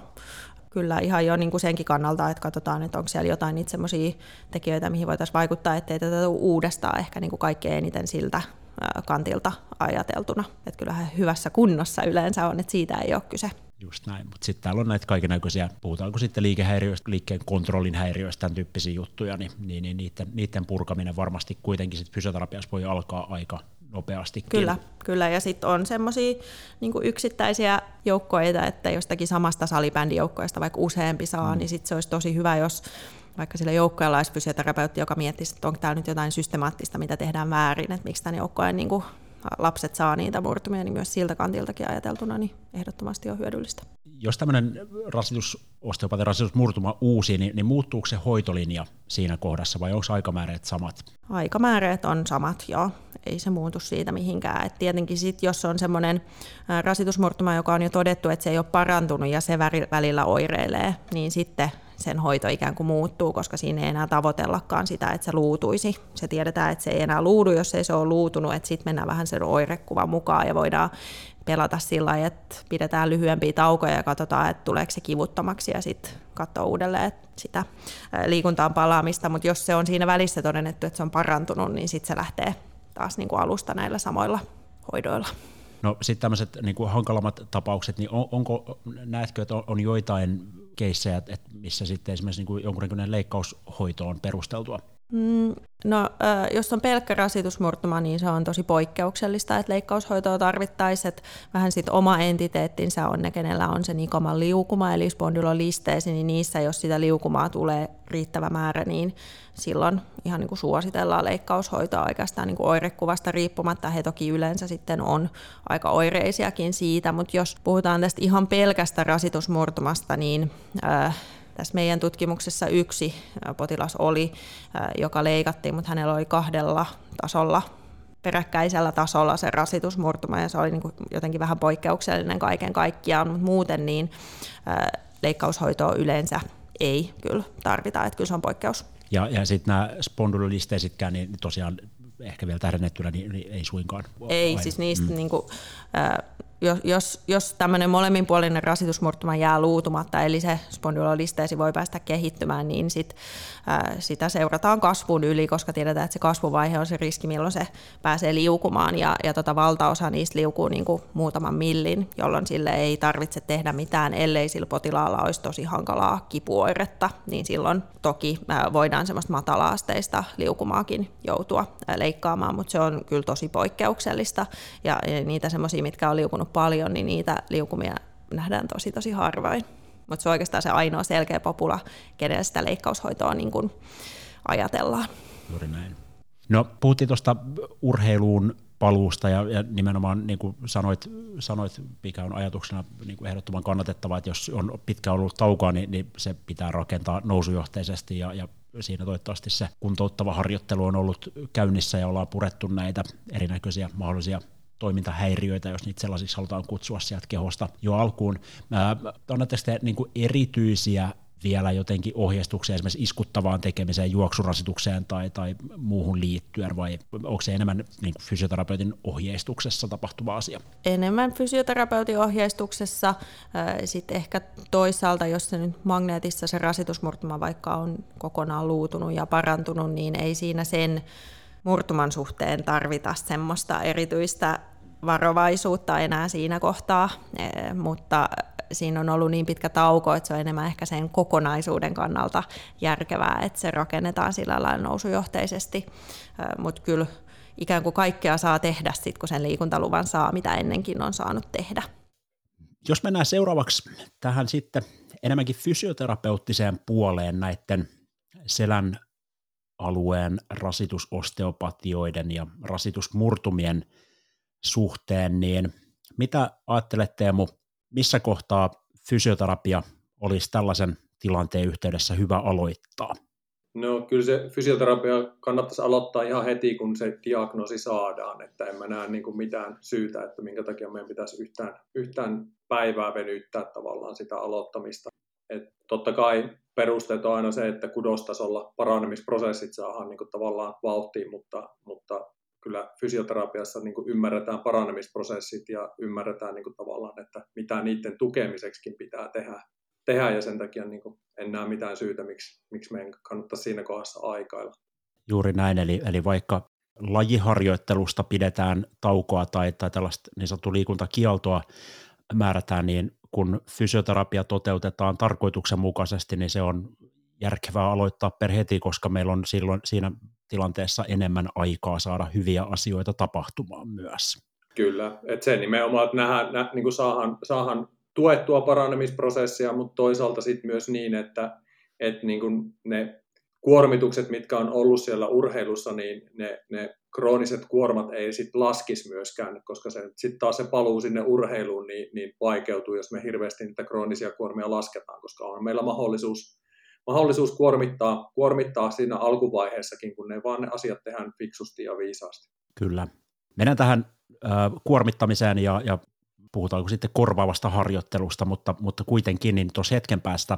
Kyllä ihan jo niin kuin senkin kannalta, että katsotaan, että onko siellä jotain niitä semmoisia tekijöitä, mihin voitaisiin vaikuttaa, ettei tätä tule uudestaan ehkä niin kuin kaikkein eniten siltä kantilta ajateltuna. Että kyllähän hyvässä kunnossa yleensä on, että siitä ei ole kyse. Just näin, mutta sitten täällä on näitä kaikenlaisia, puhutaanko sitten liikehäiriöistä, liikkeen kontrollin häiriöistä, tämän tyyppisiä juttuja, niin, niin, niin niiden, niiden purkaminen varmasti kuitenkin sitten fysioterapiassa voi alkaa aika nopeasti. Kyllä, kyllä. ja sitten on semmoisia niin yksittäisiä joukkoita, että jostakin samasta salibändijoukkoista vaikka useampi saa, mm. niin sitten se olisi tosi hyvä, jos vaikka sillä joukkueella olisi fysioterapeutti, joka miettisi, että onko täällä nyt jotain systemaattista, mitä tehdään väärin, että miksi tämän joukkojen niin lapset saa niitä murtumia, niin myös siltä kantiltakin ajateltuna niin ehdottomasti on hyödyllistä. Jos tämmöinen rasitus, osteopatia rasitusmurtuma uusi, niin, niin muuttuuko se hoitolinja siinä kohdassa vai onko aikamääreet samat? Aikamääreet on samat, joo. Ei se muutu siitä mihinkään. Et tietenkin sit, jos on semmoinen rasitusmurtuma, joka on jo todettu, että se ei ole parantunut ja se välillä oireilee, niin sitten sen hoito ikään kuin muuttuu, koska siinä ei enää tavoitellakaan sitä, että se luutuisi. Se tiedetään, että se ei enää luudu, jos ei se ole luutunut, että sitten mennään vähän sen oirekuvan mukaan ja voidaan pelata sillä lailla, että pidetään lyhyempiä taukoja ja katsotaan, että tuleeko se kivuttomaksi ja sitten katsoa uudelleen sitä liikuntaan palaamista, mutta jos se on siinä välissä todennettu, että se on parantunut, niin sitten se lähtee taas niin kuin alusta näillä samoilla hoidoilla. No sitten tämmöiset niin kuin hankalammat tapaukset, niin on, onko, näetkö, että on, joitain keissejä, että missä sitten esimerkiksi niin kuin jonkunnäköinen leikkaushoito on perusteltua? Mm, no, jos on pelkkä rasitusmurtuma, niin se on tosi poikkeuksellista, että leikkaushoitoa tarvittaisiin, että vähän sit oma entiteettinsä on ne, kenellä on se nikoman liukuma, eli spondylolisteesi, niin niissä, jos sitä liukumaa tulee riittävä määrä, niin silloin ihan niin kuin suositellaan leikkaushoitoa oikeastaan niin kuin oirekuvasta riippumatta. He toki yleensä sitten on aika oireisiakin siitä, mutta jos puhutaan tästä ihan pelkästä rasitusmurtumasta, niin äh, tässä meidän tutkimuksessa yksi potilas oli, joka leikattiin, mutta hänellä oli kahdella tasolla peräkkäisellä tasolla se rasitusmurtuma ja se oli niin kuin jotenkin vähän poikkeuksellinen kaiken kaikkiaan, mutta muuten niin leikkaushoitoa yleensä ei kyllä tarvita, että kyllä se on poikkeus. Ja, ja sitten nämä spondylolisteisitkään, niin tosiaan ehkä vielä tähdennettynä, niin, niin ei suinkaan. Ei, aina. siis niistä mm. niin kuin, äh, jos, jos, jos tämmöinen molemminpuolinen rasitusmurtuma jää luutumatta, eli se spondylolisteesi voi päästä kehittymään, niin sit, ää, sitä seurataan kasvun yli, koska tiedetään, että se kasvuvaihe on se riski, milloin se pääsee liukumaan, ja, ja tota valtaosa niistä liukuu niin kuin muutaman millin, jolloin sille ei tarvitse tehdä mitään, ellei sillä potilaalla olisi tosi hankalaa kipuoiretta, niin silloin toki ää, voidaan semmoista matalaasteista liukumaakin joutua ää, leikkaamaan, mutta se on kyllä tosi poikkeuksellista, ja, ja niitä semmoisia, mitkä on liukunut paljon, niin niitä liukumia nähdään tosi tosi harvoin. Mutta se on oikeastaan se ainoa selkeä popula, kenellä sitä leikkaushoitoa niin kun ajatellaan. Juuri näin. No puhuttiin tuosta urheiluun paluusta ja, ja nimenomaan niin kuin sanoit, sanoit, mikä on ajatuksena niin kuin ehdottoman kannatettava, että jos on pitkä ollut taukoa, niin, niin se pitää rakentaa nousujohteisesti ja, ja siinä toivottavasti se kuntouttava harjoittelu on ollut käynnissä ja ollaan purettu näitä erinäköisiä mahdollisia toimintahäiriöitä, jos niitä sellaisiksi halutaan kutsua sieltä kehosta jo alkuun. Annatteko te niin kuin erityisiä vielä jotenkin ohjeistuksia esimerkiksi iskuttavaan tekemiseen, juoksurasitukseen tai, tai muuhun liittyen, vai onko se enemmän niin kuin fysioterapeutin ohjeistuksessa tapahtuva asia? Enemmän fysioterapeutin ohjeistuksessa. Sitten ehkä toisaalta, jos se nyt magneetissa se rasitusmurtuma vaikka on kokonaan luutunut ja parantunut, niin ei siinä sen murtuman suhteen tarvita semmoista erityistä varovaisuutta enää siinä kohtaa, e, mutta siinä on ollut niin pitkä tauko, että se on enemmän ehkä sen kokonaisuuden kannalta järkevää, että se rakennetaan sillä lailla nousujohteisesti, e, mutta kyllä ikään kuin kaikkea saa tehdä sit, kun sen liikuntaluvan saa, mitä ennenkin on saanut tehdä. Jos mennään seuraavaksi tähän sitten enemmänkin fysioterapeuttiseen puoleen näiden selän alueen rasitusosteopatioiden ja rasitusmurtumien suhteen, niin mitä ajattelet Teemu, missä kohtaa fysioterapia olisi tällaisen tilanteen yhteydessä hyvä aloittaa? No kyllä se fysioterapia kannattaisi aloittaa ihan heti, kun se diagnoosi saadaan, että en mä näe niin kuin mitään syytä, että minkä takia meidän pitäisi yhtään, yhtään päivää venyttää tavallaan sitä aloittamista. Et totta kai perusteet on aina se, että kudostasolla paranemisprosessit saadaan niin kuin tavallaan vauhtiin, mutta, mutta kyllä fysioterapiassa niin kuin ymmärretään paranemisprosessit ja ymmärretään niin kuin tavallaan, että mitä niiden tukemiseksi pitää tehdä, tehdä ja sen takia niin kuin en näe mitään syytä, miksi, miksi meidän kannattaa siinä kohdassa aikailla. Juuri näin, eli, eli vaikka lajiharjoittelusta pidetään taukoa tai, tai tällaista niin sanottua liikuntakieltoa määrätään, niin kun fysioterapia toteutetaan tarkoituksenmukaisesti, niin se on järkevää aloittaa per heti, koska meillä on silloin siinä tilanteessa enemmän aikaa saada hyviä asioita tapahtumaan myös. Kyllä, että se nimenomaan, että nähdään, nä, niin kuin saahan, saahan tuettua paranemisprosessia, mutta toisaalta sitten myös niin, että, että niin kuin ne kuormitukset, mitkä on ollut siellä urheilussa, niin ne, ne krooniset kuormat ei sit laskisi myöskään, koska sitten taas se paluu sinne urheiluun niin, niin vaikeutuu, jos me hirveästi niitä kroonisia kuormia lasketaan, koska on meillä mahdollisuus, mahdollisuus kuormittaa, kuormittaa siinä alkuvaiheessakin, kun ne vaan ne asiat tehdään fiksusti ja viisaasti. Kyllä. Mennään tähän äh, kuormittamiseen ja, ja puhutaanko sitten korvaavasta harjoittelusta, mutta, mutta kuitenkin niin tuossa hetken päästä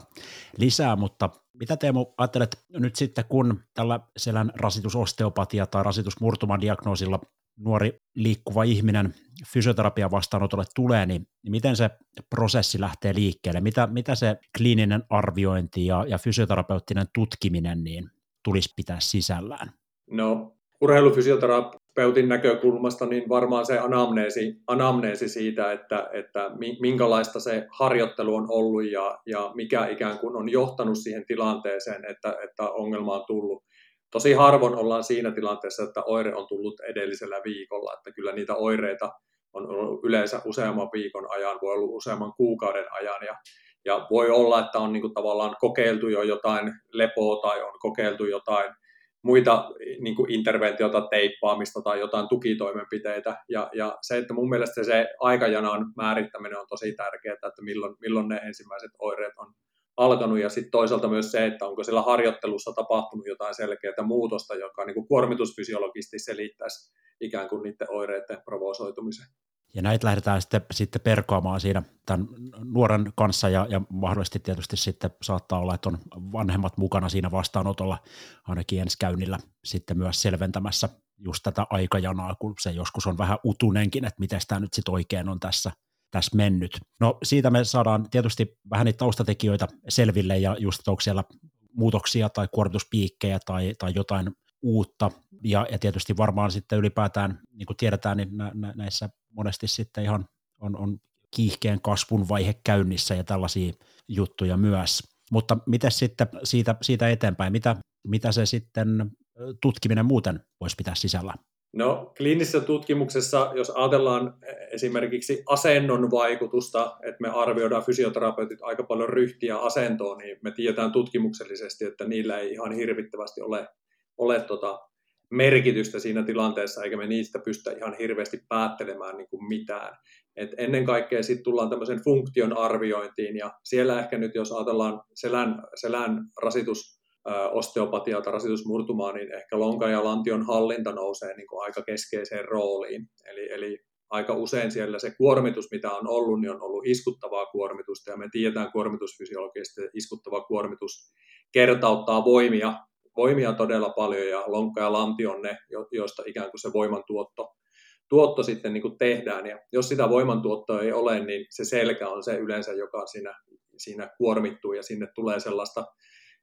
lisää, mutta mitä Teemu ajattelet nyt sitten, kun tällä selän rasitusosteopatia tai rasitusmurtuman diagnoosilla nuori liikkuva ihminen fysioterapian vastaanotolle tulee, niin miten se prosessi lähtee liikkeelle? Mitä, mitä se kliininen arviointi ja, ja fysioterapeuttinen tutkiminen niin tulisi pitää sisällään? No urheilufysioterapeutin näkökulmasta niin varmaan se anamneesi, anamneesi siitä, että, että minkälaista se harjoittelu on ollut ja, ja mikä ikään kuin on johtanut siihen tilanteeseen, että, että ongelma on tullut. tosi harvoin ollaan siinä tilanteessa, että oire on tullut edellisellä viikolla, että kyllä niitä oireita on ollut yleensä useamman viikon ajan, voi olla useamman kuukauden ajan ja, ja voi olla, että on niin kuin tavallaan kokeiltu jo jotain lepoa tai on kokeiltu jotain muita niin kuin interventiota, teippaamista tai jotain tukitoimenpiteitä. Ja, ja se, että mun mielestä se aikajanan määrittäminen on tosi tärkeää, että milloin, milloin ne ensimmäiset oireet on alkanut ja sitten toisaalta myös se, että onko siellä harjoittelussa tapahtunut jotain selkeää muutosta, joka niin kuin kuormitusfysiologisesti selittäisi ikään kuin niiden oireiden provosoitumisen. Ja näitä lähdetään sitten, sitten perkoamaan siinä tämän nuoren kanssa ja, ja mahdollisesti tietysti sitten saattaa olla, että on vanhemmat mukana siinä vastaanotolla ainakin ensi käynnillä sitten myös selventämässä just tätä aikajanaa, kun se joskus on vähän utunenkin, että miten tämä nyt sitten oikein on tässä, tässä mennyt. No siitä me saadaan tietysti vähän niitä taustatekijöitä selville ja just, että onko siellä muutoksia tai kuormituspiikkejä tai, tai jotain uutta. Ja, ja tietysti varmaan sitten ylipäätään, niin kuin tiedetään, niin nä, nä, näissä monesti sitten ihan on, on kiihkeän kasvun vaihe käynnissä ja tällaisia juttuja myös. Mutta miten sitten siitä, siitä eteenpäin, mitä, mitä se sitten tutkiminen muuten voisi pitää sisällä? No kliinisessä tutkimuksessa, jos ajatellaan esimerkiksi asennon vaikutusta, että me arvioidaan fysioterapeutit aika paljon ryhtiä asentoon, niin me tiedetään tutkimuksellisesti, että niillä ei ihan hirvittävästi ole, ole tota merkitystä siinä tilanteessa, eikä me niistä pystytä ihan hirveästi päättelemään niin kuin mitään. Et ennen kaikkea sitten tullaan tämmöisen funktion arviointiin, ja siellä ehkä nyt, jos ajatellaan selän, selän rasitus, osteopatiaa tai rasitusmurtumaa, niin ehkä lonka ja lantion hallinta nousee niin kuin aika keskeiseen rooliin. Eli, eli aika usein siellä se kuormitus, mitä on ollut, niin on ollut iskuttavaa kuormitusta, ja me tiedetään kuormitusfysiologisesti, että iskuttava kuormitus kertauttaa voimia voimia todella paljon ja lonkka ja lanti on ne, joista ikään kuin se voimantuotto tuotto sitten niin kuin tehdään. Ja jos sitä voimantuottoa ei ole, niin se selkä on se yleensä, joka siinä, siinä kuormittuu ja sinne tulee sellaista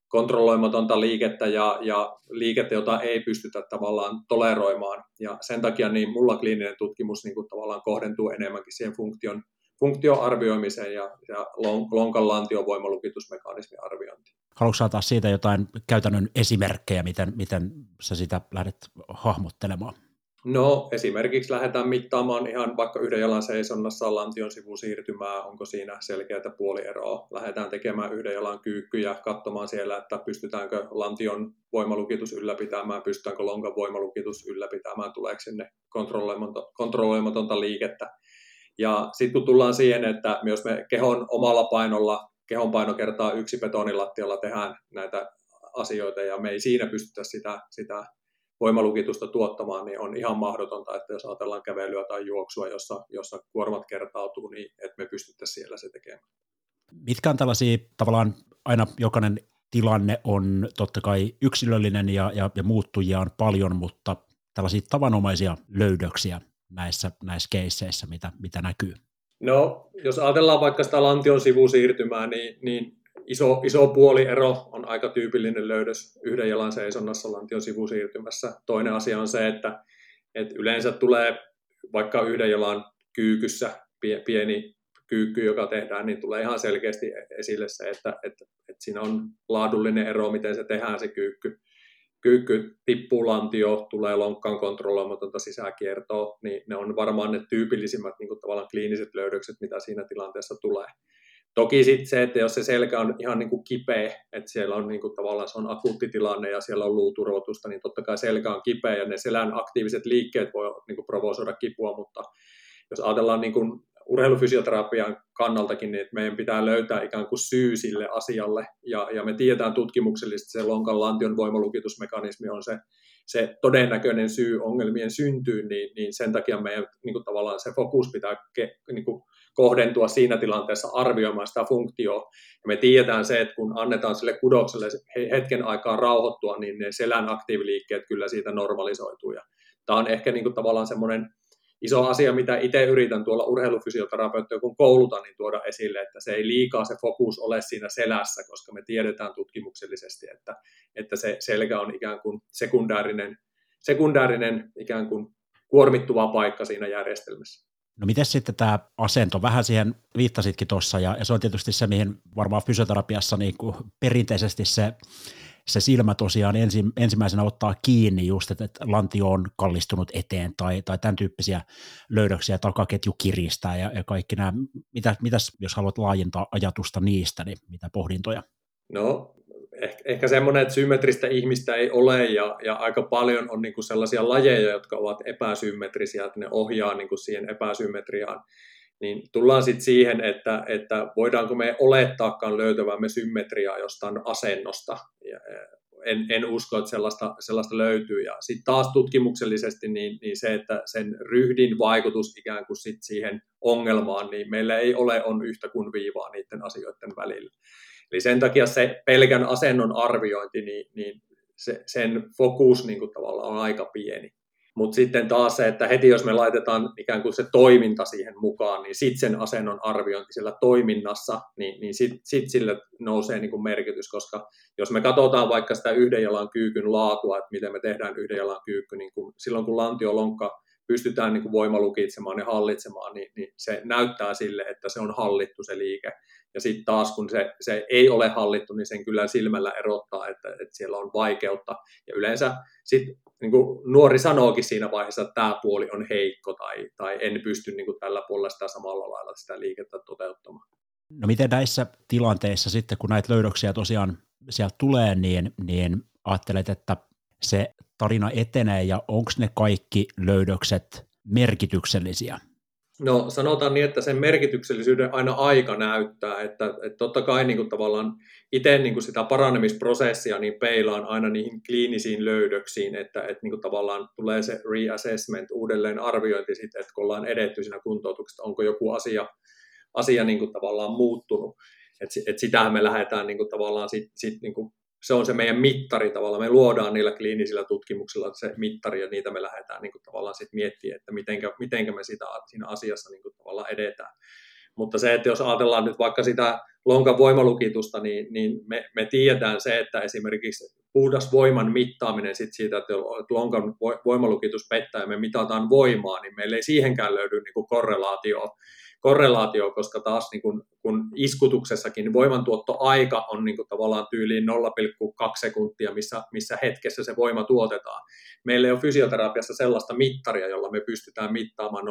kontrolloimatonta liikettä ja, ja liikettä, jota ei pystytä tavallaan toleroimaan. Ja sen takia niin mulla kliininen tutkimus niin kuin tavallaan kohdentuu enemmänkin siihen funktion, funktion arvioimiseen ja, ja lonkan lantion voimalukitusmekanismin arviointiin. Haluatko saada siitä jotain käytännön esimerkkejä, miten, miten sä sitä lähdet hahmottelemaan? No esimerkiksi lähdetään mittaamaan ihan vaikka yhden jalan seisonnassa lantion sivusiirtymää, onko siinä selkeää puolieroa. Lähdetään tekemään yhden jalan kyykkyjä, katsomaan siellä, että pystytäänkö lantion voimalukitus ylläpitämään, pystytäänkö lonkan voimalukitus ylläpitämään, tuleeko sinne kontrolloimatonta liikettä. Ja sitten kun tullaan siihen, että myös me kehon omalla painolla kehon paino kertaa yksi betonilattialla tehdään näitä asioita ja me ei siinä pystytä sitä, sitä voimalukitusta tuottamaan, niin on ihan mahdotonta, että jos ajatellaan kävelyä tai juoksua, jossa, jossa kuormat kertautuu, niin että me pystyttäisiin siellä se tekemään. Mitkä on tällaisia tavallaan aina jokainen tilanne on totta kai yksilöllinen ja, ja, ja muuttujia on paljon, mutta tällaisia tavanomaisia löydöksiä näissä, näissä keisseissä, mitä, mitä näkyy? No, jos ajatellaan vaikka sitä lantion sivusiirtymää, niin, niin iso, iso puoliero on aika tyypillinen löydös yhden jalan seisonnassa lantion sivusiirtymässä. Toinen asia on se, että, että yleensä tulee vaikka yhden jalan kyykyssä pieni kyykky, joka tehdään, niin tulee ihan selkeästi esille se, että, että, että siinä on laadullinen ero, miten se tehdään se kyykky kyykky tippuu lantio, tulee lonkkaan kontrolloimatonta sisäkiertoa, niin ne on varmaan ne tyypillisimmät niin kuin tavallaan kliiniset löydökset, mitä siinä tilanteessa tulee. Toki sitten se, että jos se selkä on ihan niin kuin kipeä, että siellä on niin kuin tavallaan se on akuutti tilanne ja siellä on luuturvotusta, niin totta kai selkä on kipeä ja ne selän aktiiviset liikkeet voi niin kuin provosoida kipua, mutta jos ajatellaan niin kuin urheilufysioterapian kannaltakin, niin että meidän pitää löytää ikään kuin syy sille asialle, ja, ja me tiedetään tutkimuksellisesti, että se lonkan lantion voimalukitusmekanismi on se, se todennäköinen syy ongelmien syntyyn, niin, niin sen takia meidän niin kuin tavallaan se fokus pitää ke, niin kuin kohdentua siinä tilanteessa arvioimaan sitä funktioa. Ja me tiedetään se, että kun annetaan sille kudokselle hetken aikaa rauhoittua, niin ne selän aktiiviliikkeet kyllä siitä normalisoituu. Ja tämä on ehkä niin kuin tavallaan semmoinen iso asia, mitä itse yritän tuolla urheilufysioterapeuttia, kun koulutan, niin tuoda esille, että se ei liikaa se fokus ole siinä selässä, koska me tiedetään tutkimuksellisesti, että, että se selkä on ikään kuin sekundäärinen, sekundäärinen ikään kuin kuormittuva paikka siinä järjestelmässä. No miten sitten tämä asento, vähän siihen viittasitkin tuossa, ja, ja se on tietysti se, mihin varmaan fysioterapiassa niin kuin perinteisesti se se silmä tosiaan ensi, ensimmäisenä ottaa kiinni just, että, että lantio on kallistunut eteen tai, tai tämän tyyppisiä löydöksiä, takaketju kiristää ja, ja kaikki nämä. Mitä, mitäs, jos haluat laajentaa ajatusta niistä, niin mitä pohdintoja? No, ehkä, ehkä semmoinen, että symmetristä ihmistä ei ole ja, ja aika paljon on niin sellaisia lajeja, jotka ovat epäsymmetrisiä, että ne ohjaa niin siihen epäsymmetriaan niin tullaan sitten siihen, että, että voidaanko me olettaakaan löytävämme symmetriaa jostain asennosta. En, en usko, että sellaista, sellaista löytyy. Ja sitten taas tutkimuksellisesti niin, niin se, että sen ryhdin vaikutus ikään kuin sit siihen ongelmaan, niin meillä ei ole on yhtä kuin viivaa niiden asioiden välillä. Eli sen takia se pelkän asennon arviointi, niin, niin se, sen fokus niin kuin tavallaan on aika pieni. Mutta sitten taas se, että heti jos me laitetaan ikään kuin se toiminta siihen mukaan, niin sitten sen asennon arviointi siellä toiminnassa, niin, niin sitten sit sille nousee niin kuin merkitys, koska jos me katsotaan vaikka sitä yhden jalan kyykyn laatua, että miten me tehdään yhden jalan kyykky, niin kun, silloin kun lantiolonkka pystytään niin kuin voimalukitsemaan ja hallitsemaan, niin, niin se näyttää sille, että se on hallittu se liike. Ja sitten taas kun se, se ei ole hallittu, niin sen kyllä silmällä erottaa, että, että siellä on vaikeutta. Ja yleensä sitten niin kuin nuori sanookin siinä vaiheessa, että tämä puoli on heikko tai, tai en pysty niin kuin tällä puolella sitä samalla lailla sitä liikettä toteuttamaan. No miten näissä tilanteissa sitten, kun näitä löydöksiä tosiaan sieltä tulee, niin, niin ajattelet, että se tarina etenee ja onko ne kaikki löydökset merkityksellisiä? No sanotaan niin, että sen merkityksellisyyden aina aika näyttää, että, että totta kai niin kuin tavallaan itse niin kuin sitä paranemisprosessia niin peilaan aina niihin kliinisiin löydöksiin, että, että niin kuin tavallaan tulee se reassessment, uudelleen arviointi sitten, että kun ollaan edetty siinä kuntoutuksessa, onko joku asia, asia niin kuin tavallaan muuttunut. että että sitähän me lähdetään niin kuin tavallaan sit, sit niin kuin se on se meidän mittari tavallaan. Me luodaan niillä kliinisillä tutkimuksilla se mittari ja niitä me lähdetään niin kuin, tavallaan sit miettimään, että mitenkä, mitenkä me sitä, siinä asiassa niin kuin, tavallaan edetään. Mutta se, että jos ajatellaan nyt vaikka sitä lonkan voimalukitusta, niin, niin me, me tiedetään se, että esimerkiksi puhdas voiman mittaaminen sit siitä, että lonkan voimalukitus pettää ja me mitataan voimaa, niin meillä ei siihenkään löydy niin kuin korrelaatio korrelaatio, koska taas niin kun, kun iskutuksessakin voimantuottoaika on niin kuin tavallaan tyyliin 0,2 sekuntia, missä, missä hetkessä se voima tuotetaan. Meillä ei ole fysioterapiassa sellaista mittaria, jolla me pystytään mittaamaan 0,2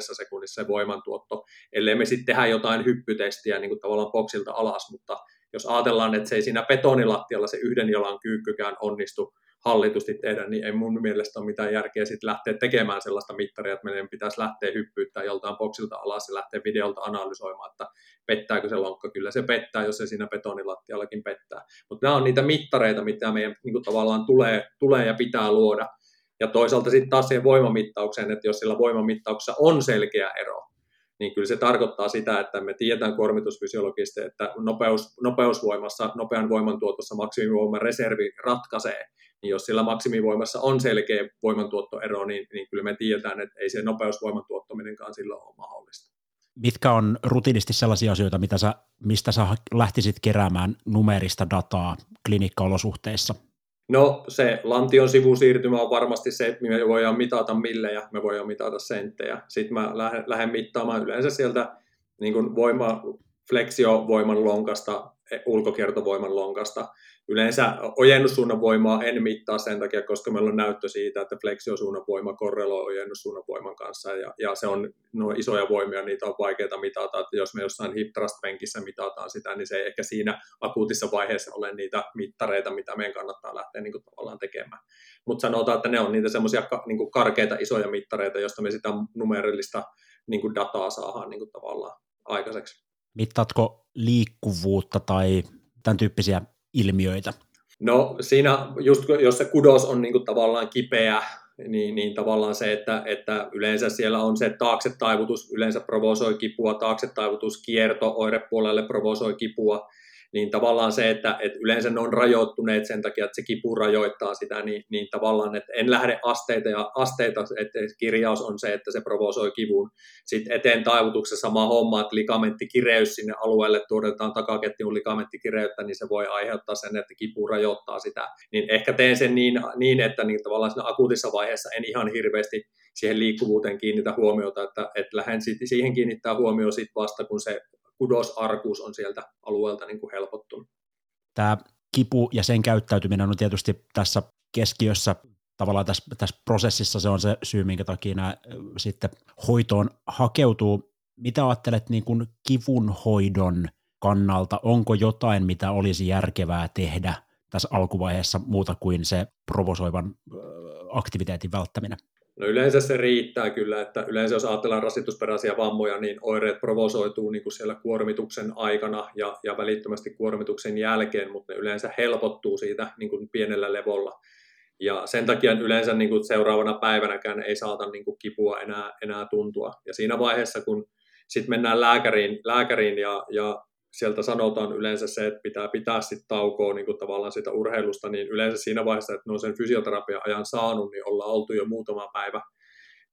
sekunnissa se voimantuotto, ellei me sitten tehdä jotain hyppytestiä niin kuin tavallaan boksilta alas, mutta jos ajatellaan, että se ei siinä betonilattialla se yhden jalan kyykkykään onnistu hallitusti tehdä, niin ei mun mielestä ole mitään järkeä sitten lähteä tekemään sellaista mittaria, että meidän pitäisi lähteä hyppyyttää joltain boksilta alas ja lähteä videolta analysoimaan, että pettääkö se lonkka. Kyllä se pettää, jos se siinä betonilattiallakin pettää. Mutta nämä on niitä mittareita, mitä meidän niin kuin tavallaan tulee, tulee ja pitää luoda. Ja toisaalta sitten taas siihen voimamittaukseen, että jos sillä voimamittauksessa on selkeä ero, niin kyllä se tarkoittaa sitä, että me tiedetään kuormitusfysiologisesti, että nopeus, nopeusvoimassa, nopean voimantuotossa maksimivoiman reservi ratkaisee, niin jos sillä maksimivoimassa on selkeä voimantuottoero, niin, niin kyllä me tiedetään, että ei se nopeusvoiman tuottaminenkaan silloin ole mahdollista. Mitkä on rutiinisti sellaisia asioita, mitä sä, mistä sä lähtisit keräämään numerista dataa klinikkaolosuhteissa? No se lantion sivusiirtymä on varmasti se, että me voidaan mitata millejä, me voidaan mitata senttejä. Sitten mä lähden, lähden mittaamaan yleensä sieltä niin voima, fleksiovoiman lonkasta, ulkokiertovoiman lonkasta, Yleensä ojennussuunnan voimaa en mittaa sen takia, koska meillä on näyttö siitä, että fleksiosuunnan voima korreloi ojennussuunnan voiman kanssa, ja, ja se on no, isoja voimia, niitä on vaikeaa mitata, että jos me jossain hip thrust penkissä mitataan sitä, niin se ei ehkä siinä akuutissa vaiheessa ole niitä mittareita, mitä meidän kannattaa lähteä niin kuin, tavallaan tekemään. Mutta sanotaan, että ne on niitä semmoisia niin karkeita isoja mittareita, joista me sitä numerillista niin kuin dataa saadaan niin kuin, tavallaan aikaiseksi. Mittaatko liikkuvuutta tai tämän tyyppisiä ilmiöitä? No siinä just jos se kudos on niin kuin tavallaan kipeä, niin, niin tavallaan se, että, että yleensä siellä on se taakse taivutus, yleensä provosoi kipua, taakse taivutus, kierto oirepuolelle provosoi kipua, niin tavallaan se, että, että yleensä ne on rajoittuneet sen takia, että se kipu rajoittaa sitä, niin, niin tavallaan, että en lähde asteita ja asteita, että kirjaus on se, että se provosoi kivun. Sitten eteen taivutuksessa sama homma, että likamenttikireys sinne alueelle tuotetaan takaketjun likamenttikireyttä, niin se voi aiheuttaa sen, että kipu rajoittaa sitä. Niin ehkä teen sen niin, niin että niin tavallaan siinä akuutissa vaiheessa en ihan hirveästi siihen liikkuvuuteen kiinnitä huomiota, että, että lähden siihen kiinnittää huomioon sitten vasta, kun se kudosarkuus on sieltä alueelta niin kuin helpottunut. Tämä kipu ja sen käyttäytyminen on tietysti tässä keskiössä tavallaan tässä, tässä prosessissa se on se syy, minkä takia nämä sitten hoitoon hakeutuu. Mitä ajattelet niin kuin kivun hoidon kannalta? Onko jotain, mitä olisi järkevää tehdä tässä alkuvaiheessa muuta kuin se provosoivan aktiviteetin välttäminen? No yleensä se riittää kyllä, että yleensä jos ajatellaan rasitusperäisiä vammoja, niin oireet provosoituu niin kuin siellä kuormituksen aikana ja, ja välittömästi kuormituksen jälkeen, mutta ne yleensä helpottuu siitä niin kuin pienellä levolla. Ja sen takia yleensä niin kuin seuraavana päivänäkään ei saata niin kuin kipua enää, enää tuntua. Ja siinä vaiheessa, kun sitten mennään lääkäriin, lääkäriin ja, ja sieltä sanotaan yleensä se, että pitää pitää sitten taukoa niin tavallaan sitä urheilusta, niin yleensä siinä vaiheessa, että ne on sen fysioterapian ajan saanut, niin ollaan oltu jo muutama päivä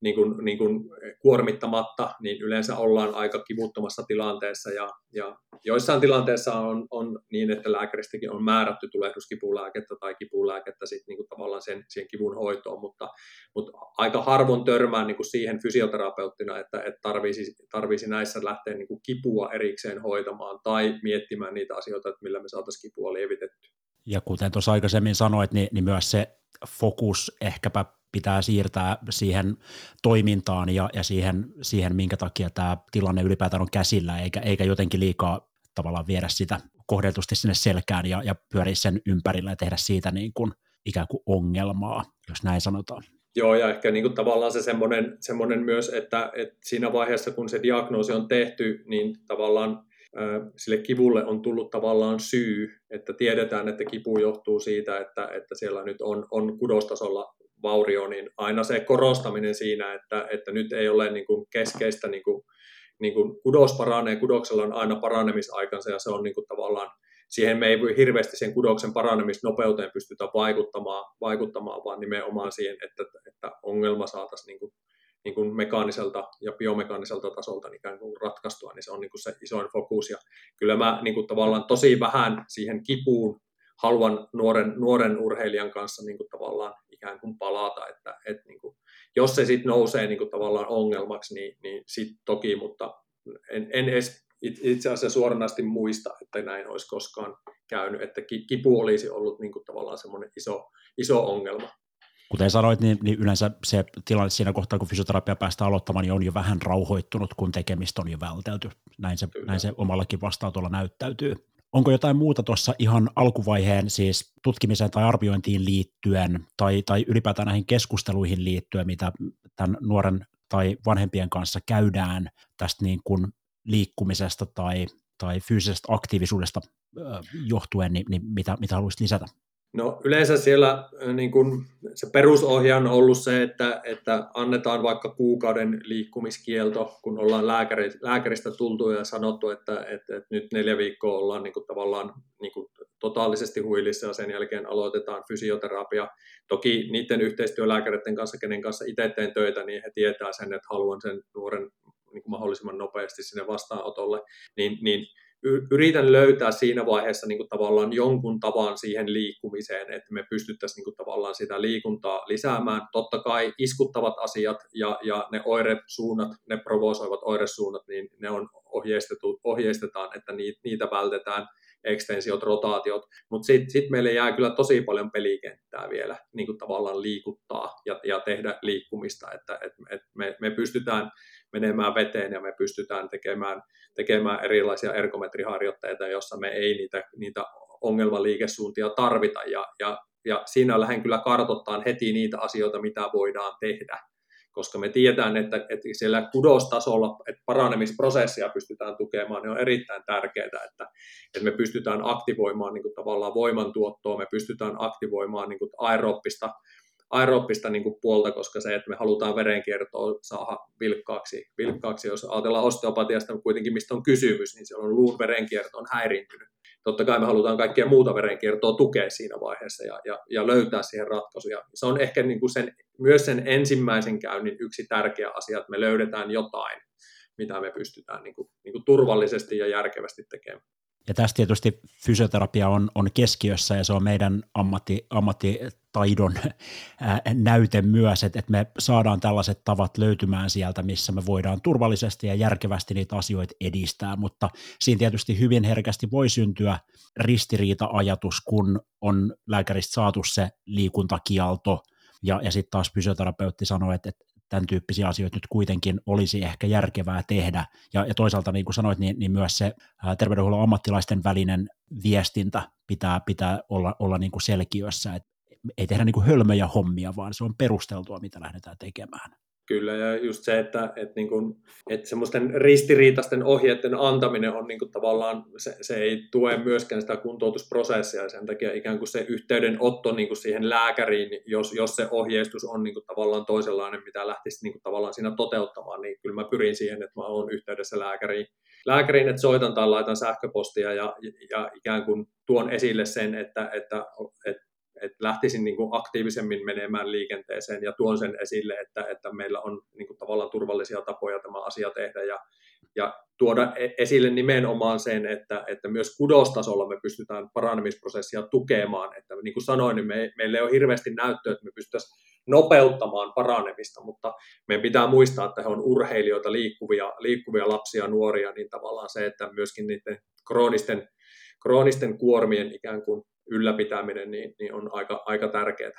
niin kuin, niin kuin kuormittamatta, niin yleensä ollaan aika kivuttomassa tilanteessa ja, ja joissain tilanteissa on, on niin, että lääkäristäkin on määrätty tulehduskipulääkettä tai kipulääkettä sit niin kuin tavallaan sen, siihen kivun hoitoon, mutta, mutta aika harvoin törmää niin kuin siihen fysioterapeuttina, että, että tarvisi, tarvisi näissä lähteä niin kuin kipua erikseen hoitamaan tai miettimään niitä asioita, että millä me saataisiin kipua lievitettyä. Ja kuten tuossa aikaisemmin sanoit, niin, niin myös se fokus ehkäpä pitää siirtää siihen toimintaan ja, ja siihen, siihen, minkä takia tämä tilanne ylipäätään on käsillä, eikä, eikä jotenkin liikaa tavallaan viedä sitä kohdeltusti sinne selkään ja, ja pyöriä sen ympärillä ja tehdä siitä niin kuin ikään kuin ongelmaa, jos näin sanotaan. Joo, ja ehkä niin kuin tavallaan se semmoinen, semmoinen myös, että, että siinä vaiheessa, kun se diagnoosi on tehty, niin tavallaan sille kivulle on tullut tavallaan syy, että tiedetään, että kipu johtuu siitä, että, että siellä nyt on, on kudostasolla vaurio, niin aina se korostaminen siinä, että, että nyt ei ole niin kuin keskeistä, niin kuin, niin kuin kudos paranee, kudoksella on aina paranemisaikansa ja se on niin kuin tavallaan, siihen me ei voi hirveästi sen kudoksen paranemisnopeuteen pystytä vaikuttamaan, vaikuttamaan vaan nimenomaan siihen, että, että ongelma saataisiin niin kuin, niin kuin mekaaniselta ja biomekaaniselta tasolta ikään kuin ratkaistua, niin se on niin kuin se isoin fokus. Ja kyllä mä niin kuin tavallaan tosi vähän siihen kipuun haluan nuoren, nuoren urheilijan kanssa niin kuin tavallaan ikään kuin palata, että, että niin kuin, jos se sitten nousee niin kuin tavallaan ongelmaksi, niin, niin sitten toki, mutta en, en edes itse asiassa suoranaisesti muista, että näin olisi koskaan käynyt, että kipu olisi ollut niin kuin tavallaan semmoinen iso, iso ongelma. Kuten sanoit, niin, niin yleensä se tilanne siinä kohtaa, kun fysioterapia päästään aloittamaan, niin on jo vähän rauhoittunut, kun tekemistä on jo vältelty. Näin se, näin se omallakin vastaanotolla näyttäytyy. Onko jotain muuta tuossa ihan alkuvaiheen siis tutkimiseen tai arviointiin liittyen tai, tai ylipäätään näihin keskusteluihin liittyen, mitä tämän nuoren tai vanhempien kanssa käydään tästä niin kuin liikkumisesta tai, tai fyysisestä aktiivisuudesta johtuen, niin, niin mitä, mitä haluaisit lisätä? No yleensä siellä niin kun, se perusohja on ollut se, että, että annetaan vaikka kuukauden liikkumiskielto, kun ollaan lääkäri, lääkäristä tultu ja sanottu, että, että, että nyt neljä viikkoa ollaan niin kun, tavallaan niin kun, totaalisesti huilissa ja sen jälkeen aloitetaan fysioterapia. Toki niiden yhteistyölääkäreiden kanssa, kenen kanssa itse teen töitä, niin he tietää sen, että haluan sen nuoren niin mahdollisimman nopeasti sinne vastaanotolle, niin, niin yritän löytää siinä vaiheessa niin kuin tavallaan jonkun tavan siihen liikkumiseen, että me pystyttäisiin niin kuin tavallaan sitä liikuntaa lisäämään. Totta kai iskuttavat asiat ja, ja ne oiresuunnat, ne provosoivat oiresuunnat, niin ne on ohjeistettu, ohjeistetaan, että niitä, vältetään ekstensiot, rotaatiot, mutta sitten sit meille jää kyllä tosi paljon pelikenttää vielä niin kuin tavallaan liikuttaa ja, ja tehdä liikkumista, että et, et me, me pystytään menemään veteen ja me pystytään tekemään, tekemään erilaisia ergometriharjoitteita, jossa me ei niitä, niitä ongelmaliikesuuntia tarvita. Ja, ja, ja siinä lähden kyllä kartoittamaan heti niitä asioita, mitä voidaan tehdä. Koska me tiedetään, että, että siellä kudostasolla että paranemisprosessia pystytään tukemaan, niin on erittäin tärkeää, että, että me pystytään aktivoimaan niin kuin tavallaan voimantuottoa, me pystytään aktivoimaan niin kuin aerooppista aerooppista niin puolta, koska se, että me halutaan verenkiertoa saada vilkkaaksi, vilkkaaksi jos ajatellaan osteopatiasta kuitenkin, mistä on kysymys, niin siellä on luun verenkierto on häirintynyt. Totta kai me halutaan kaikkea muuta verenkiertoa tukea siinä vaiheessa ja, ja, ja löytää siihen ratkaisuja. Se on ehkä niin kuin sen, myös sen ensimmäisen käynnin yksi tärkeä asia, että me löydetään jotain, mitä me pystytään niin kuin, niin kuin turvallisesti ja järkevästi tekemään. Ja tässä tietysti fysioterapia on, on keskiössä ja se on meidän ammatti, ammatti taidon näyte myös, että, me saadaan tällaiset tavat löytymään sieltä, missä me voidaan turvallisesti ja järkevästi niitä asioita edistää, mutta siinä tietysti hyvin herkästi voi syntyä ristiriita-ajatus, kun on lääkäristä saatu se liikuntakielto, ja, ja sitten taas fysioterapeutti sanoi, että, että tämän tyyppisiä asioita nyt kuitenkin olisi ehkä järkevää tehdä. Ja, ja toisaalta, niin kuin sanoit, niin, niin myös se ää, terveydenhuollon ammattilaisten välinen viestintä pitää, pitää olla, olla niin kuin selkiössä, että ei tehdä niin hölmöjä hommia, vaan se on perusteltua, mitä lähdetään tekemään. Kyllä, ja just se, että, että, niin kuin, että semmoisten ristiriitaisten ohjeiden antaminen on niin kuin tavallaan, se, se ei tue myöskään sitä kuntoutusprosessia, ja sen takia ikään kuin se yhteydenotto niin kuin siihen lääkäriin, jos, jos se ohjeistus on niin kuin tavallaan toisenlainen, mitä lähtisi niin kuin tavallaan siinä toteuttamaan, niin kyllä mä pyrin siihen, että mä olen yhteydessä lääkäriin, lääkäriin että soitan tai laitan sähköpostia ja, ja ikään kuin tuon esille sen, että, että, että että lähtisin niin kuin aktiivisemmin menemään liikenteeseen ja tuon sen esille, että, että meillä on niin kuin tavallaan turvallisia tapoja tämä asia tehdä ja, ja tuoda e-, esille nimenomaan sen, että, että myös kudostasolla me pystytään paranemisprosessia tukemaan. Että niin kuin sanoin, niin me, meillä ei ole hirveästi näyttöä, että me pystyttäisiin nopeuttamaan paranemista, mutta meidän pitää muistaa, että he on urheilijoita, liikkuvia, liikkuvia lapsia nuoria, niin tavallaan se, että myöskin niiden kroonisten, kroonisten kuormien ikään kuin ylläpitäminen niin, niin on aika, aika tärkeää.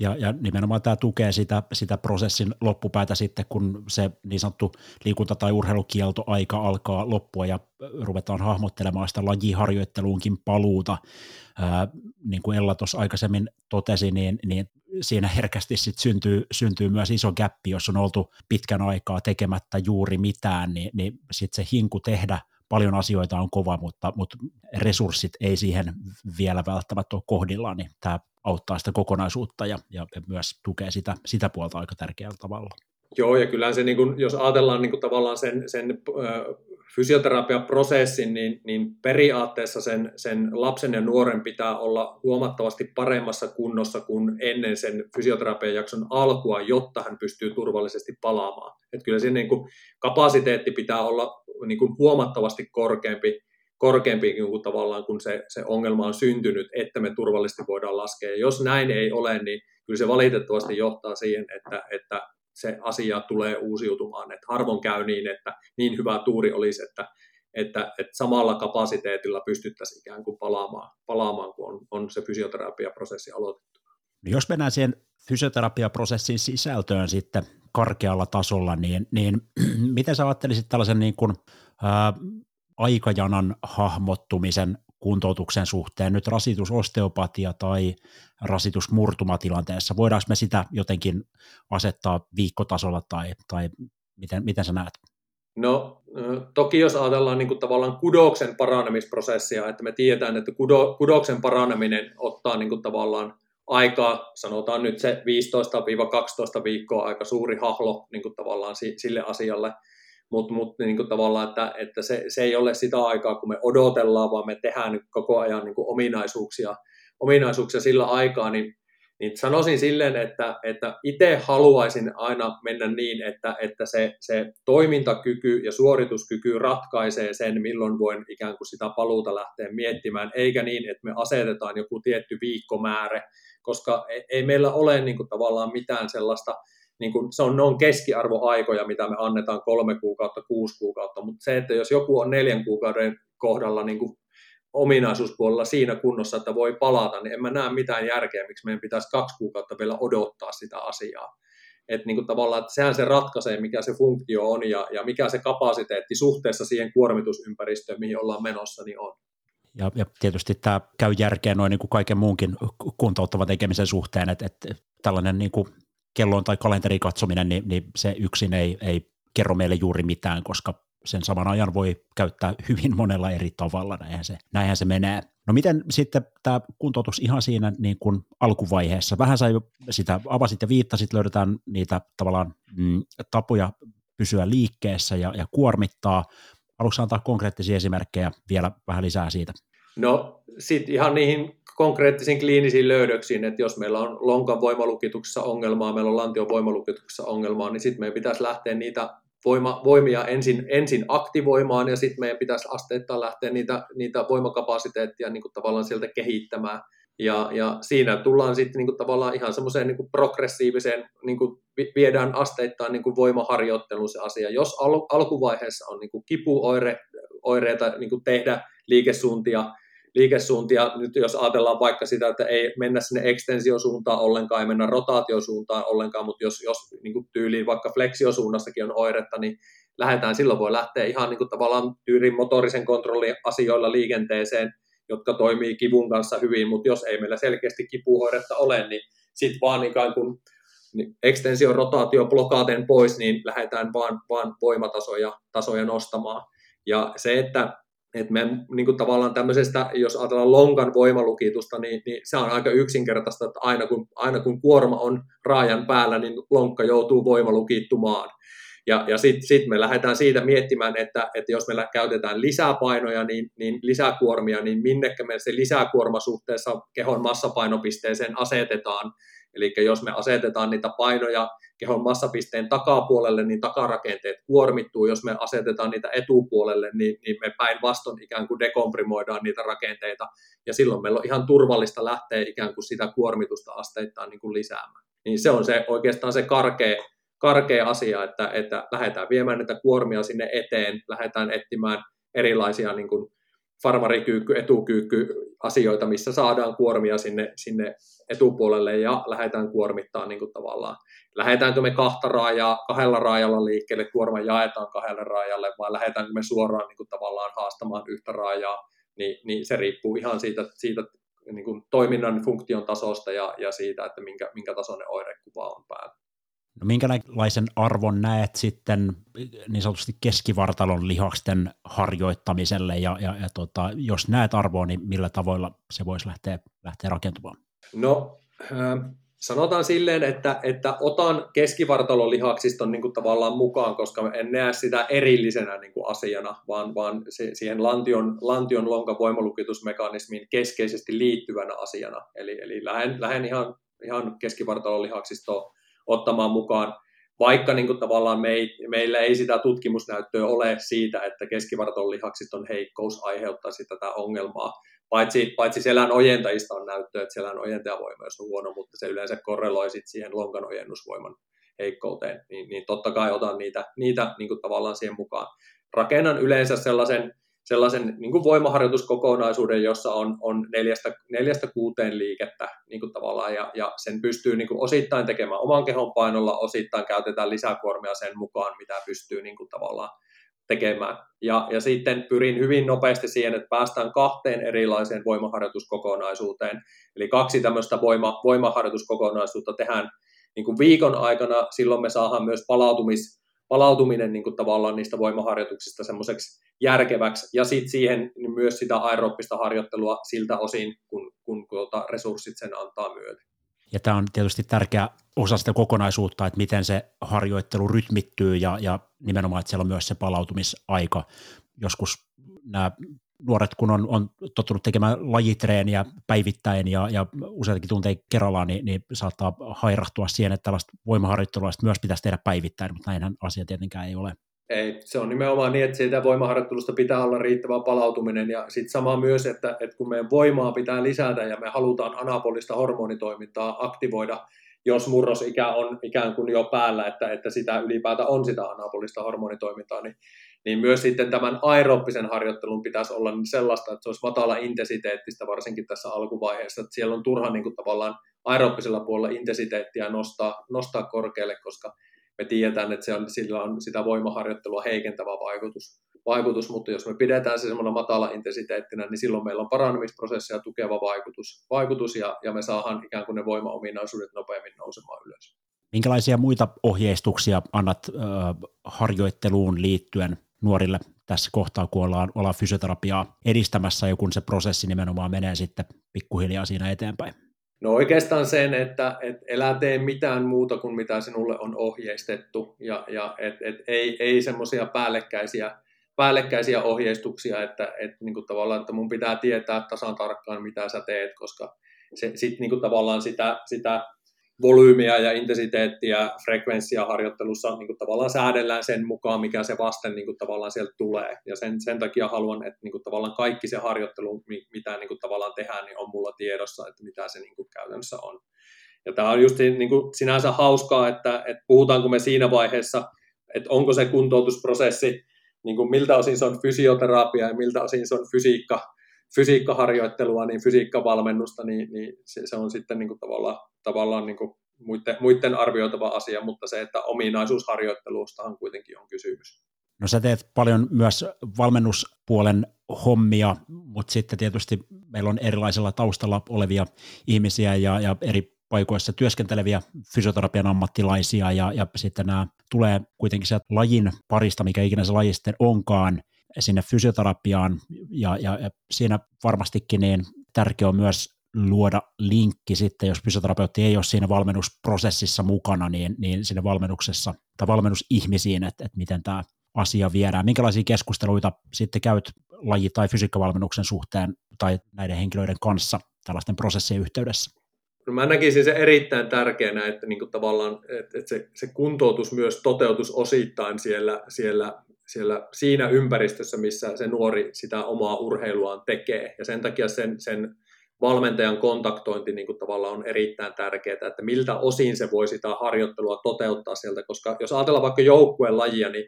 Ja, ja nimenomaan tämä tukee sitä, sitä prosessin loppupäätä sitten, kun se niin sanottu liikunta- tai urheilukielto aika alkaa loppua ja ruvetaan hahmottelemaan sitä lajiharjoitteluunkin paluuta. Ää, niin kuin Ella tuossa aikaisemmin totesi, niin, niin siinä herkästi sit syntyy, syntyy myös iso gappi, jos on oltu pitkän aikaa tekemättä juuri mitään, niin, niin sitten se hinku tehdä paljon asioita on kova, mutta, mutta resurssit ei siihen vielä välttämättä ole kohdillaan, niin tämä auttaa sitä kokonaisuutta ja, ja myös tukee sitä, sitä puolta aika tärkeällä tavalla. Joo, ja kyllä se, niin kuin, jos ajatellaan niin kuin tavallaan sen, sen fysioterapiaprosessin, niin, niin periaatteessa sen, sen lapsen ja nuoren pitää olla huomattavasti paremmassa kunnossa kuin ennen sen fysioterapian jakson alkua, jotta hän pystyy turvallisesti palaamaan. Et kyllä se niin kuin, kapasiteetti pitää olla niin kuin huomattavasti korkeampi, korkeampi kuin tavallaan, kun se, se ongelma on syntynyt, että me turvallisesti voidaan laskea. Ja jos näin ei ole, niin kyllä se valitettavasti johtaa siihen, että, että se asia tulee uusiutumaan. Että harvoin käy niin, että niin hyvä tuuri olisi, että, että, että samalla kapasiteetilla pystyttäisiin ikään kuin palaamaan, palaamaan kun on, on se fysioterapiaprosessi aloitettu. No jos mennään siihen fysioterapiaprosessin sisältöön sitten karkealla tasolla, niin, niin miten sä ajattelisit tällaisen niin kuin, ää, aikajanan hahmottumisen kuntoutuksen suhteen, nyt rasitusosteopatia tai rasitusmurtumatilanteessa, voidaanko me sitä jotenkin asettaa viikkotasolla tai, tai miten, miten sä näet? No toki jos ajatellaan niin kuin tavallaan kudoksen paranemisprosessia, että me tiedetään, että kudo, kudoksen paraneminen ottaa niin kuin tavallaan aikaa, sanotaan nyt se 15-12 viikkoa aika suuri hahlo niin kuin tavallaan sille asialle, mutta mut, niin tavallaan, että, että se, se ei ole sitä aikaa, kun me odotellaan, vaan me tehdään nyt koko ajan niin ominaisuuksia, ominaisuuksia sillä aikaa, niin, niin sanoisin silleen, että, että itse haluaisin aina mennä niin, että, että se, se toimintakyky ja suorituskyky ratkaisee sen, milloin voin ikään kuin sitä paluuta lähteä miettimään, eikä niin, että me asetetaan joku tietty viikkomäärä, koska ei meillä ole niin kuin tavallaan mitään sellaista, niin kuin, se on, ne on keskiarvoaikoja, mitä me annetaan kolme kuukautta, kuusi kuukautta, mutta se, että jos joku on neljän kuukauden kohdalla niin kuin ominaisuuspuolella siinä kunnossa, että voi palata, niin en mä näe mitään järkeä, miksi meidän pitäisi kaksi kuukautta vielä odottaa sitä asiaa. Että niin tavallaan, että sehän se ratkaisee, mikä se funktio on ja, ja mikä se kapasiteetti suhteessa siihen kuormitusympäristöön, mihin ollaan menossa, niin on. Ja, ja tietysti tämä käy järkeä noin niin kuin kaiken muunkin kuntouttavan tekemisen suhteen, että, että tällainen niin kuin kellon tai kalenterin katsominen, niin, niin se yksin ei, ei kerro meille juuri mitään, koska sen saman ajan voi käyttää hyvin monella eri tavalla, näinhän se, näinhän se menee. No miten sitten tämä kuntoutus ihan siinä niin kuin alkuvaiheessa, vähän sai sitä avasit ja viittasit, löydetään niitä tavallaan mm, tapoja pysyä liikkeessä ja, ja kuormittaa. Haluatko antaa konkreettisia esimerkkejä vielä vähän lisää siitä? No sitten ihan niihin konkreettisiin kliinisiin löydöksiin, että jos meillä on lonkan voimalukituksessa ongelmaa, meillä on lantion voimalukituksessa ongelmaa, niin sitten meidän pitäisi lähteä niitä voima, voimia ensin, ensin aktivoimaan ja sitten meidän pitäisi asteittain lähteä niitä, niitä voimakapasiteettia niin kuin tavallaan sieltä kehittämään. Ja, ja siinä tullaan sitten niin tavallaan ihan semmoiseen niin progressiiviseen, niin kuin viedään asteittain niin kuin voimaharjoitteluun se asia. Jos al- alkuvaiheessa on niin kuin kipuoireita niin kuin tehdä liikesuuntia, liikesuuntia, nyt jos ajatellaan vaikka sitä, että ei mennä sinne ekstensiosuuntaan ollenkaan, ei mennä rotaatiosuuntaan ollenkaan, mutta jos, jos niin kuin tyyliin vaikka fleksiosuunnassakin on oiretta, niin lähdetään, silloin voi lähteä ihan niin kuin tavallaan tyyrin motorisen kontrollin asioilla liikenteeseen, jotka toimii kivun kanssa hyvin, mutta jos ei meillä selkeästi kipuhoidetta ole, niin sitten vaan ikään kuin niin ekstensio, rotaatio, blokaaten pois, niin lähdetään vaan, vaan voimatasoja tasoja nostamaan. Ja se, että, että me niin kuin tavallaan tämmöisestä, jos ajatellaan lonkan voimalukitusta, niin, niin se on aika yksinkertaista, että aina kun, aina kun kuorma on raajan päällä, niin lonkka joutuu voimalukittumaan. Ja, ja sitten sit me lähdetään siitä miettimään, että, että jos meillä käytetään lisäpainoja, niin, niin lisäkuormia, niin minnekä me se lisäkuorma suhteessa kehon massapainopisteeseen asetetaan. Eli jos me asetetaan niitä painoja kehon massapisteen takapuolelle, niin takarakenteet kuormittuu. Jos me asetetaan niitä etupuolelle, niin, niin me päinvastoin ikään kuin dekomprimoidaan niitä rakenteita. Ja silloin meillä on ihan turvallista lähteä ikään kuin sitä kuormitusta asteittain niin kuin lisäämään. Niin se on se oikeastaan se karkea, karkea asia, että, että lähdetään viemään näitä kuormia sinne eteen, lähdetään etsimään erilaisia niin kuin farmarikyykky, etukyykky asioita, missä saadaan kuormia sinne, sinne etupuolelle ja lähdetään kuormittaa niin kuin tavallaan. Lähdetäänkö me kahta raajaa, kahdella raajalla liikkeelle, kuorma jaetaan kahdelle raajalle, vai lähdetäänkö me suoraan niin kuin tavallaan haastamaan yhtä raajaa, niin, niin se riippuu ihan siitä, siitä niin kuin toiminnan funktion tasosta ja, ja siitä, että minkä, minkä tasoinen oirekuva on päällä. No minkälaisen arvon näet sitten niin sanotusti keskivartalon lihaksten harjoittamiselle ja, ja, ja tota, jos näet arvoa, niin millä tavoilla se voisi lähteä, lähteä rakentumaan? No äh, sanotaan silleen, että, että otan keskivartalon lihaksiston niin kuin tavallaan mukaan, koska en näe sitä erillisenä niin kuin asiana, vaan, vaan se, siihen lantion, lantion lonkan voimalukitusmekanismiin keskeisesti liittyvänä asiana. Eli, eli lähden, lähden ihan, ihan keskivartalon lihaksistoon ottamaan mukaan, vaikka niin kuin tavallaan me ei, meillä ei sitä tutkimusnäyttöä ole siitä, että keskivartalon lihaksiston heikkous aiheuttaisi tätä ongelmaa, paitsi, paitsi selän ojentajista on näyttöä, että selän ojentajavoima on huono, mutta se yleensä korreloi siihen lonkan ojennusvoiman heikkouteen, niin, niin totta kai otan niitä, niitä niin kuin tavallaan siihen mukaan. Rakennan yleensä sellaisen sellaisen niin kuin voimaharjoituskokonaisuuden, jossa on, on neljästä, neljästä kuuteen liikettä niin kuin tavallaan, ja, ja sen pystyy niin kuin osittain tekemään oman kehon painolla, osittain käytetään lisäkuormia sen mukaan, mitä pystyy niin kuin tavallaan tekemään. Ja, ja sitten pyrin hyvin nopeasti siihen, että päästään kahteen erilaiseen voimaharjoituskokonaisuuteen. Eli kaksi tämmöistä voima, voimaharjoituskokonaisuutta tehdään niin kuin viikon aikana, silloin me saadaan myös palautumis, palautuminen niin kuin tavallaan niistä voimaharjoituksista semmoiseksi järkeväksi, ja sitten siihen niin myös sitä aerooppista harjoittelua siltä osin, kun, kun tuota, resurssit sen antaa myöten. Ja tämä on tietysti tärkeä osa sitä kokonaisuutta, että miten se harjoittelu rytmittyy ja, ja nimenomaan, että siellä on myös se palautumisaika. Joskus nämä nuoret, kun on, on tottunut tekemään lajitreeniä päivittäin ja, ja useitakin tunteja kerrallaan, niin, niin saattaa hairahtua siihen, että tällaista voimaharjoittelua myös pitäisi tehdä päivittäin, mutta näinhän asia tietenkään ei ole. Ei, se on nimenomaan niin, että siitä voimaharjoittelusta pitää olla riittävä palautuminen ja sitten sama myös, että, että kun meidän voimaa pitää lisätä ja me halutaan anabolista hormonitoimintaa aktivoida, jos murrosikä on ikään kuin jo päällä, että, että sitä ylipäätään on sitä anabolista hormonitoimintaa, niin, niin myös sitten tämän aerooppisen harjoittelun pitäisi olla niin sellaista, että se olisi matala intensiteettistä, varsinkin tässä alkuvaiheessa, että siellä on turha niin kuin tavallaan aerooppisella puolella intensiteettiä nostaa, nostaa korkealle, koska me tiedetään, että se on, sillä on sitä voimaharjoittelua heikentävä vaikutus, vaikutus, mutta jos me pidetään se semmoinen matala intensiteettinä, niin silloin meillä on parannemisprosessia tukeva vaikutus, vaikutus ja, ja me saadaan ikään kuin ne voimaominaisuudet nopeammin nousemaan ylös. Minkälaisia muita ohjeistuksia annat äh, harjoitteluun liittyen nuorille tässä kohtaa, kun ollaan, ollaan fysioterapiaa edistämässä ja kun se prosessi nimenomaan menee sitten pikkuhiljaa siinä eteenpäin? No oikeastaan sen, että et elä tee mitään muuta kuin mitä sinulle on ohjeistettu ja, ja et, et ei, ei semmoisia päällekkäisiä, päällekkäisiä ohjeistuksia, että et, niin kuin tavallaan, että mun pitää tietää tasan tarkkaan mitä sä teet, koska se, sit, niin kuin tavallaan sitä, sitä volyymiä ja intensiteettiä, frekvenssia harjoittelussa niin kuin tavallaan säädellään sen mukaan, mikä se vasten niin kuin tavallaan sieltä tulee. Ja sen, sen takia haluan, että niin kuin tavallaan kaikki se harjoittelu, mitä niin kuin tavallaan tehdään, niin on mulla tiedossa, että mitä se niin kuin käytännössä on. Ja tämä on just niin kuin sinänsä hauskaa, että, että puhutaanko me siinä vaiheessa, että onko se kuntoutusprosessi, niin kuin miltä osin se on fysioterapia ja miltä osin se on fysiikka, fysiikkaharjoittelua, niin fysiikkavalmennusta, niin, niin se, se on sitten niin kuin tavallaan, tavallaan niin kuin muiden, muiden arvioitava asia, mutta se, että ominaisuusharjoittelustahan kuitenkin on kysymys. No sä teet paljon myös valmennuspuolen hommia, mutta sitten tietysti meillä on erilaisella taustalla olevia ihmisiä ja, ja eri paikoissa työskenteleviä fysioterapian ammattilaisia ja, ja sitten nämä tulee kuitenkin sieltä lajin parista, mikä ikinä se laji sitten onkaan, sinne fysioterapiaan ja, ja, ja siinä varmastikin niin tärkeää on myös luoda linkki sitten, jos fysioterapeutti ei ole siinä valmennusprosessissa mukana, niin, niin sinne valmennuksessa tai valmennusihmisiin, että, että miten tämä asia viedään. Minkälaisia keskusteluita sitten käyt laji- tai fysiikkavalmennuksen suhteen tai näiden henkilöiden kanssa tällaisten prosessien yhteydessä? No mä näkisin se erittäin tärkeänä, että niin kuin tavallaan että, että se, se kuntoutus myös toteutus osittain siellä, siellä, siellä siinä ympäristössä, missä se nuori sitä omaa urheiluaan tekee. Ja sen takia sen, sen valmentajan kontaktointi niin kuin tavallaan on erittäin tärkeää, että miltä osin se voi sitä harjoittelua toteuttaa sieltä, koska jos ajatellaan vaikka joukkueen lajia, niin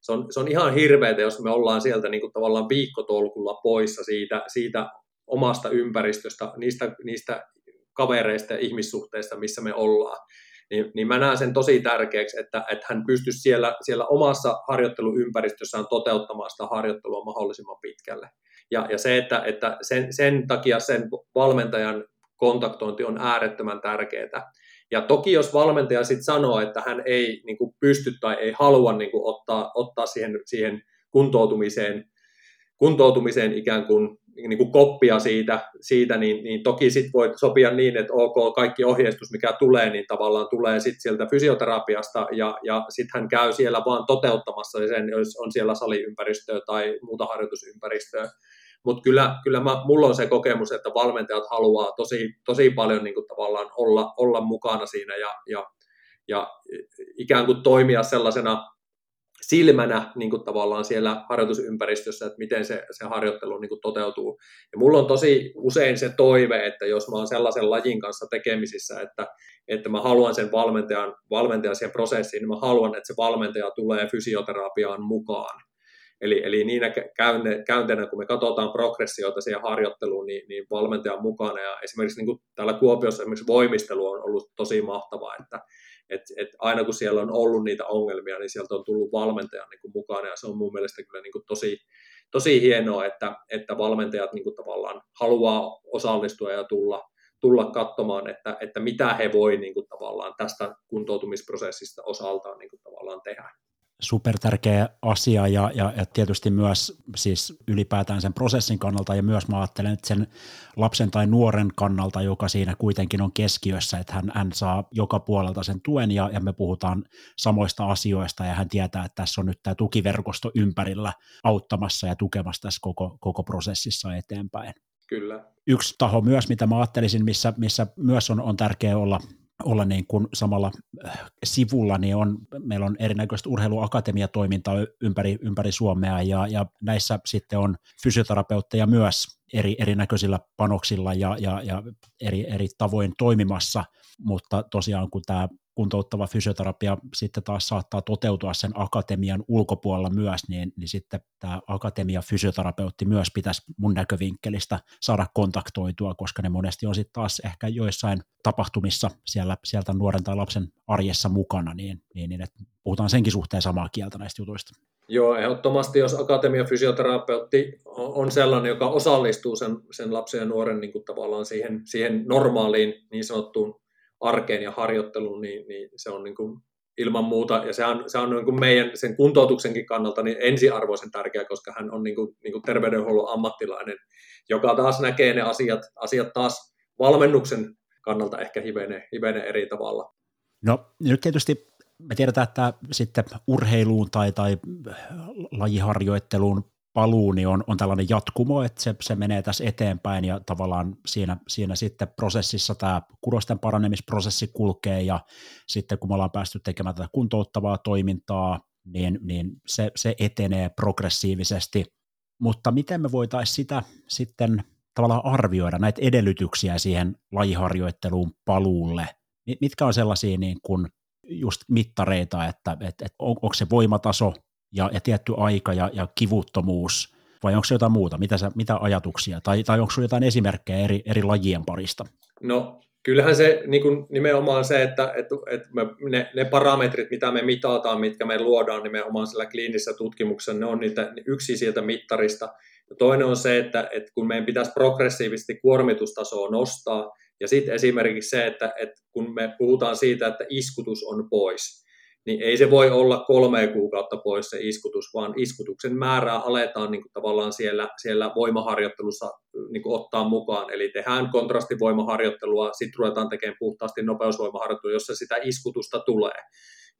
se on, se on ihan hirveätä, jos me ollaan sieltä niin kuin tavallaan viikkotolkulla poissa siitä, siitä omasta ympäristöstä, niistä, niistä kavereista ja ihmissuhteista, missä me ollaan. Niin, niin mä näen sen tosi tärkeäksi, että, että hän pystyisi siellä, siellä omassa harjoitteluympäristössään toteuttamaan sitä harjoittelua mahdollisimman pitkälle. Ja, ja se, että, että sen, sen takia sen valmentajan kontaktointi on äärettömän tärkeää. Ja toki jos valmentaja sitten sanoo, että hän ei niin kuin pysty tai ei halua niin kuin ottaa, ottaa siihen, siihen kuntoutumiseen, kuntoutumiseen ikään kuin niin kuin koppia siitä, siitä niin, niin toki sit voi sopia niin, että ok, kaikki ohjeistus, mikä tulee, niin tavallaan tulee sit sieltä fysioterapiasta ja, ja sitten hän käy siellä vaan toteuttamassa sen, jos on siellä saliympäristöä tai muuta harjoitusympäristöä. Mutta kyllä, kyllä mä, mulla on se kokemus, että valmentajat haluaa tosi, tosi paljon niin kuin tavallaan olla, olla mukana siinä ja, ja, ja ikään kuin toimia sellaisena silmänä niin kuin tavallaan siellä harjoitusympäristössä, että miten se, se harjoittelu niin kuin toteutuu. Ja mulla on tosi usein se toive, että jos mä oon sellaisen lajin kanssa tekemisissä, että, että mä haluan sen valmentajan, valmentajan siihen prosessiin, niin mä haluan, että se valmentaja tulee fysioterapiaan mukaan. Eli, eli niinä käynteinä, kun me katsotaan progressioita siihen harjoitteluun, niin, niin valmentajan mukana. Ja esimerkiksi niin kuin täällä Kuopiossa esimerkiksi voimistelu on ollut tosi mahtavaa, että, et, et aina kun siellä on ollut niitä ongelmia, niin sieltä on tullut valmentajan niin mukana, ja se on mun mielestä kyllä niin kuin tosi, tosi hienoa, että, että valmentajat niin kuin tavallaan haluaa osallistua ja tulla, tulla katsomaan, että, että mitä he voi niin kuin tavallaan tästä kuntoutumisprosessista osaltaan niin kuin tavallaan tehdä super tärkeä asia ja, ja, ja tietysti myös siis ylipäätään sen prosessin kannalta ja myös mä ajattelen, että sen lapsen tai nuoren kannalta, joka siinä kuitenkin on keskiössä, että hän, hän saa joka puolelta sen tuen ja, ja me puhutaan samoista asioista ja hän tietää, että tässä on nyt tämä tukiverkosto ympärillä auttamassa ja tukemassa tässä koko, koko prosessissa eteenpäin. Kyllä. Yksi taho myös, mitä mä ajattelisin, missä, missä myös on, on tärkeää olla olla niin kuin samalla äh, sivulla, niin on, meillä on erinäköistä urheiluakatemiatoimintaa ympäri, ympäri Suomea ja, ja näissä sitten on fysioterapeutteja myös eri, erinäköisillä panoksilla ja, ja, ja eri, eri tavoin toimimassa, mutta tosiaan kun tämä kuntouttava fysioterapia sitten taas saattaa toteutua sen akatemian ulkopuolella myös, niin, niin sitten tämä akatemia fysioterapeutti myös pitäisi mun näkövinkkelistä saada kontaktoitua, koska ne monesti on sitten taas ehkä joissain tapahtumissa siellä, sieltä nuoren tai lapsen arjessa mukana, niin, niin, niin että puhutaan senkin suhteen samaa kieltä näistä jutuista. Joo, ehdottomasti jos akatemia fysioterapeutti on sellainen, joka osallistuu sen, sen lapsen ja nuoren niin kuin tavallaan siihen, siihen normaaliin niin sanottuun arkeen ja harjoitteluun, niin, niin se on niin kuin ilman muuta, ja se on, se on niin kuin meidän sen kuntoutuksenkin kannalta niin ensiarvoisen tärkeä, koska hän on niin kuin, niin kuin terveydenhuollon ammattilainen, joka taas näkee ne asiat, asiat taas valmennuksen kannalta ehkä hivenen, hivenen eri tavalla. No nyt tietysti me tiedetään, että sitten urheiluun tai, tai lajiharjoitteluun paluu niin on, on tällainen jatkumo, että se, se menee tässä eteenpäin ja tavallaan siinä, siinä sitten prosessissa tämä kudosten paranemisprosessi kulkee ja sitten kun me ollaan päästy tekemään tätä kuntouttavaa toimintaa, niin, niin se, se etenee progressiivisesti. Mutta miten me voitaisiin sitä sitten tavallaan arvioida näitä edellytyksiä siihen lajiharjoitteluun paluulle? Mitkä on sellaisia niin kuin just mittareita, että, että, että on, onko se voimataso ja, ja tietty aika ja, ja kivuttomuus, vai onko se jotain muuta? Mitä, sä, mitä ajatuksia? Tai, tai onko sinulla jotain esimerkkejä eri, eri lajien parista? No kyllähän se niin kuin nimenomaan se, että, että, että me, ne, ne parametrit, mitä me mitataan, mitkä me luodaan nimenomaan sillä kliinisessä tutkimuksessa, ne on niitä, yksi sieltä mittarista. Ja toinen on se, että, että kun meidän pitäisi progressiivisesti kuormitustasoa nostaa, ja sitten esimerkiksi se, että, että kun me puhutaan siitä, että iskutus on pois, niin ei se voi olla kolme kuukautta pois se iskutus, vaan iskutuksen määrää aletaan niin kuin tavallaan siellä, siellä voimaharjoittelussa niin kuin ottaa mukaan. Eli tehdään kontrastivoimaharjoittelua, sitten ruvetaan tekemään puhtaasti nopeusvoimaharjoittelua, jossa sitä iskutusta tulee.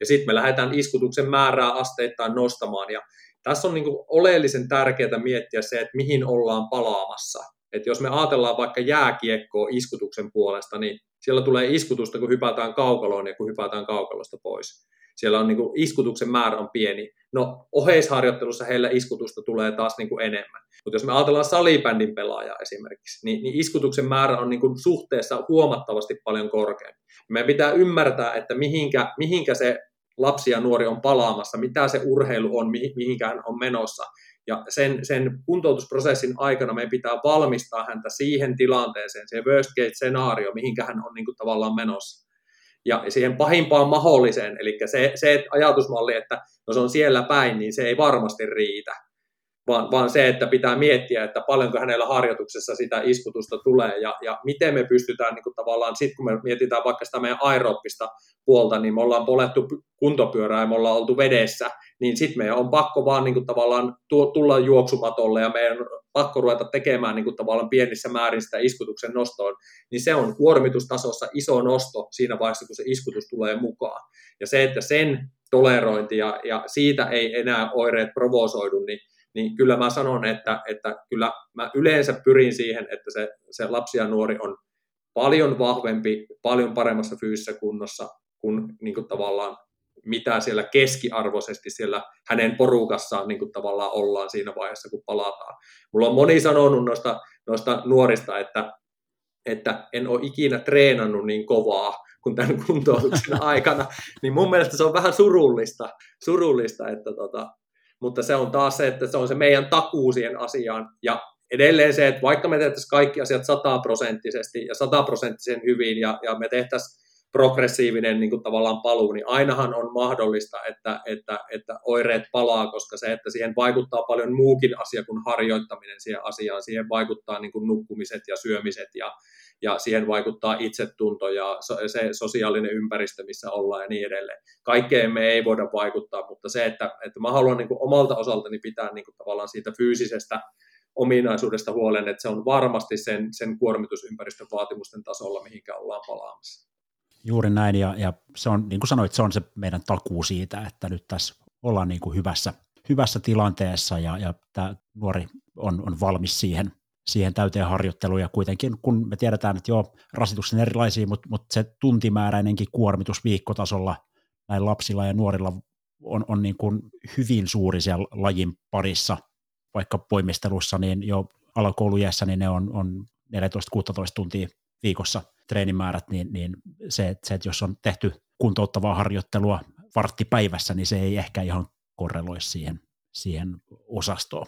Ja sitten me lähdetään iskutuksen määrää asteittain nostamaan. Ja tässä on niin kuin oleellisen tärkeää miettiä se, että mihin ollaan palaamassa. Että jos me ajatellaan vaikka jääkiekkoa iskutuksen puolesta, niin siellä tulee iskutusta, kun hypätään kaukaloon ja kun hypätään kaukalosta pois. Siellä on niin kuin, iskutuksen määrä on pieni. No oheisharjoittelussa heillä iskutusta tulee taas niin kuin enemmän. Mutta jos me ajatellaan salibändin pelaajaa esimerkiksi, niin, niin iskutuksen määrä on niin kuin suhteessa huomattavasti paljon korkeampi. Meidän pitää ymmärtää, että mihinkä, mihinkä se lapsi ja nuori on palaamassa, mitä se urheilu on, mihinkä hän on menossa. Ja sen, sen kuntoutusprosessin aikana meidän pitää valmistaa häntä siihen tilanteeseen, se worst case scenaario, mihinkä hän on niin kuin tavallaan menossa. Ja siihen pahimpaan mahdolliseen, eli se, se ajatusmalli, että no se on siellä päin, niin se ei varmasti riitä. Vaan, vaan se, että pitää miettiä, että paljonko hänellä harjoituksessa sitä iskutusta tulee ja, ja miten me pystytään niin kuin tavallaan, sitten kun me mietitään vaikka sitä meidän aerooppista puolta, niin me ollaan polettu kuntopyörää ja me ollaan oltu vedessä, niin sitten meidän on pakko vaan niin kuin tavallaan tulla juoksumatolle ja meidän pakko ruveta tekemään niin kuin tavallaan pienissä määrin sitä iskutuksen nostoon, niin se on kuormitustasossa iso nosto siinä vaiheessa, kun se iskutus tulee mukaan. Ja se, että sen tolerointi ja, ja siitä ei enää oireet provosoidu, niin, niin kyllä mä sanon, että, että kyllä mä yleensä pyrin siihen, että se, se lapsi ja nuori on paljon vahvempi, paljon paremmassa fyysisessä kunnossa kuin, niin kuin tavallaan mitä siellä keskiarvoisesti siellä hänen porukassaan niin kuin tavallaan ollaan siinä vaiheessa, kun palataan. Mulla on moni sanonut noista, noista nuorista, että, että en ole ikinä treenannut niin kovaa kuin tämän kuntoutuksen aikana, niin mun mielestä se on vähän surullista, surullista että tota, mutta se on taas se, että se on se meidän takuu siihen asiaan, ja edelleen se, että vaikka me tehtäisiin kaikki asiat sataprosenttisesti ja sataprosenttisen hyvin, ja, ja me tehtäisiin progressiivinen niin kuin tavallaan paluu, niin ainahan on mahdollista, että, että, että oireet palaa, koska se, että siihen vaikuttaa paljon muukin asia kuin harjoittaminen siihen asiaan. Siihen vaikuttaa niin kuin nukkumiset ja syömiset ja, ja siihen vaikuttaa itsetunto ja se sosiaalinen ympäristö, missä ollaan ja niin edelleen. Kaikkeen me ei voida vaikuttaa, mutta se, että, että mä haluan niin kuin omalta osaltani pitää niin kuin tavallaan siitä fyysisestä ominaisuudesta huolen, että se on varmasti sen, sen kuormitusympäristön vaatimusten tasolla, mihinkä ollaan palaamassa. Juuri näin, ja, ja se on, niin kuin sanoit, se on se meidän takuu siitä, että nyt tässä ollaan niin kuin hyvässä, hyvässä tilanteessa, ja, ja tämä nuori on, on valmis siihen, siihen täyteen harjoitteluun, ja kuitenkin kun me tiedetään, että joo, rasituksen erilaisia, mutta, mutta se tuntimääräinenkin kuormitus viikkotasolla näillä lapsilla ja nuorilla on, on niin kuin hyvin suuri siellä lajin parissa, vaikka poimistelussa, niin jo alakoulujässä niin ne on, on 14-16 tuntia viikossa treenimäärät, niin, niin se, se, että jos on tehty kuntouttavaa harjoittelua vartti päivässä, niin se ei ehkä ihan korreloi siihen, siihen osastoon.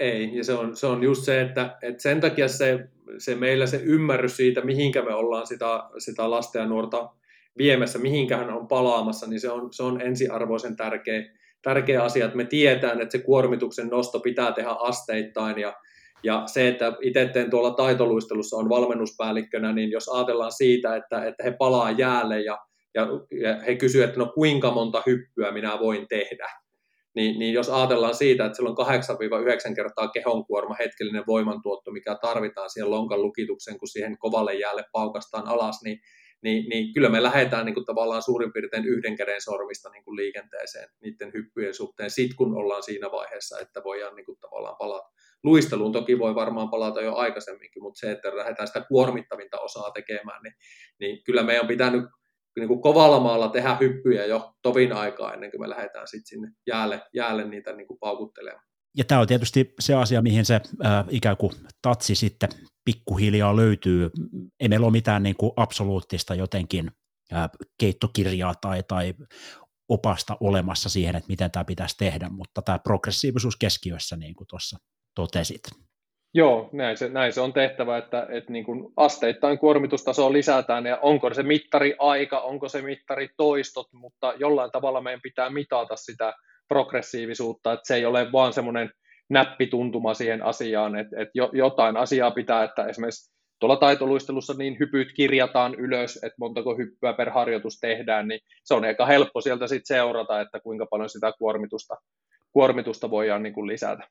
Ei, ja se on, se on just se, että, että sen takia se, se meillä se ymmärrys siitä, mihinkä me ollaan sitä, sitä lasta ja nuorta viemässä, mihinkä hän on palaamassa, niin se on, se on ensiarvoisen tärkeä, tärkeä asia, että me tietään, että se kuormituksen nosto pitää tehdä asteittain ja ja se, että itse teen tuolla taitoluistelussa on valmennuspäällikkönä, niin jos ajatellaan siitä, että, että he palaa jäälle ja, ja, ja he kysyvät, että no kuinka monta hyppyä minä voin tehdä, niin, niin jos ajatellaan siitä, että sillä on 8-9 kertaa kehonkuorma hetkellinen voimantuotto, mikä tarvitaan siihen lonkan lukitukseen, kun siihen kovalle jäälle paukastaan alas, niin, niin, niin kyllä me lähdetään niin kuin tavallaan suurin piirtein yhden käden sormista niin kuin liikenteeseen niiden hyppyjen suhteen, sit kun ollaan siinä vaiheessa, että voidaan niin kuin tavallaan palata. Luisteluun toki voi varmaan palata jo aikaisemminkin, mutta se, että lähdetään sitä kuormittavinta osaa tekemään, niin, niin kyllä meidän on pitänyt niin kuin kovalla maalla tehdä hyppyjä jo tovin aikaa ennen kuin me lähdetään sitten sinne jäälle, jäälle niitä niin kuin paukuttelemaan. Ja tämä on tietysti se asia, mihin se äh, ikään kuin tatsi sitten pikkuhiljaa löytyy. Ei meillä ole mitään niin kuin absoluuttista jotenkin äh, keittokirjaa tai, tai opasta olemassa siihen, että miten tämä pitäisi tehdä, mutta tämä progressiivisuus keskiössä, niin kuin tuossa totesit. Joo, näin se, näin se on tehtävä, että, että niin kuin asteittain kuormitustasoa lisätään ja onko se mittari aika, onko se mittari toistot, mutta jollain tavalla meidän pitää mitata sitä progressiivisuutta, että se ei ole vaan semmoinen näppituntuma siihen asiaan, että, että jotain asiaa pitää, että esimerkiksi tuolla taitoluistelussa niin hypyt kirjataan ylös, että montako hyppyä per harjoitus tehdään, niin se on aika helppo sieltä sitten seurata, että kuinka paljon sitä kuormitusta, kuormitusta voidaan niin kuin lisätä.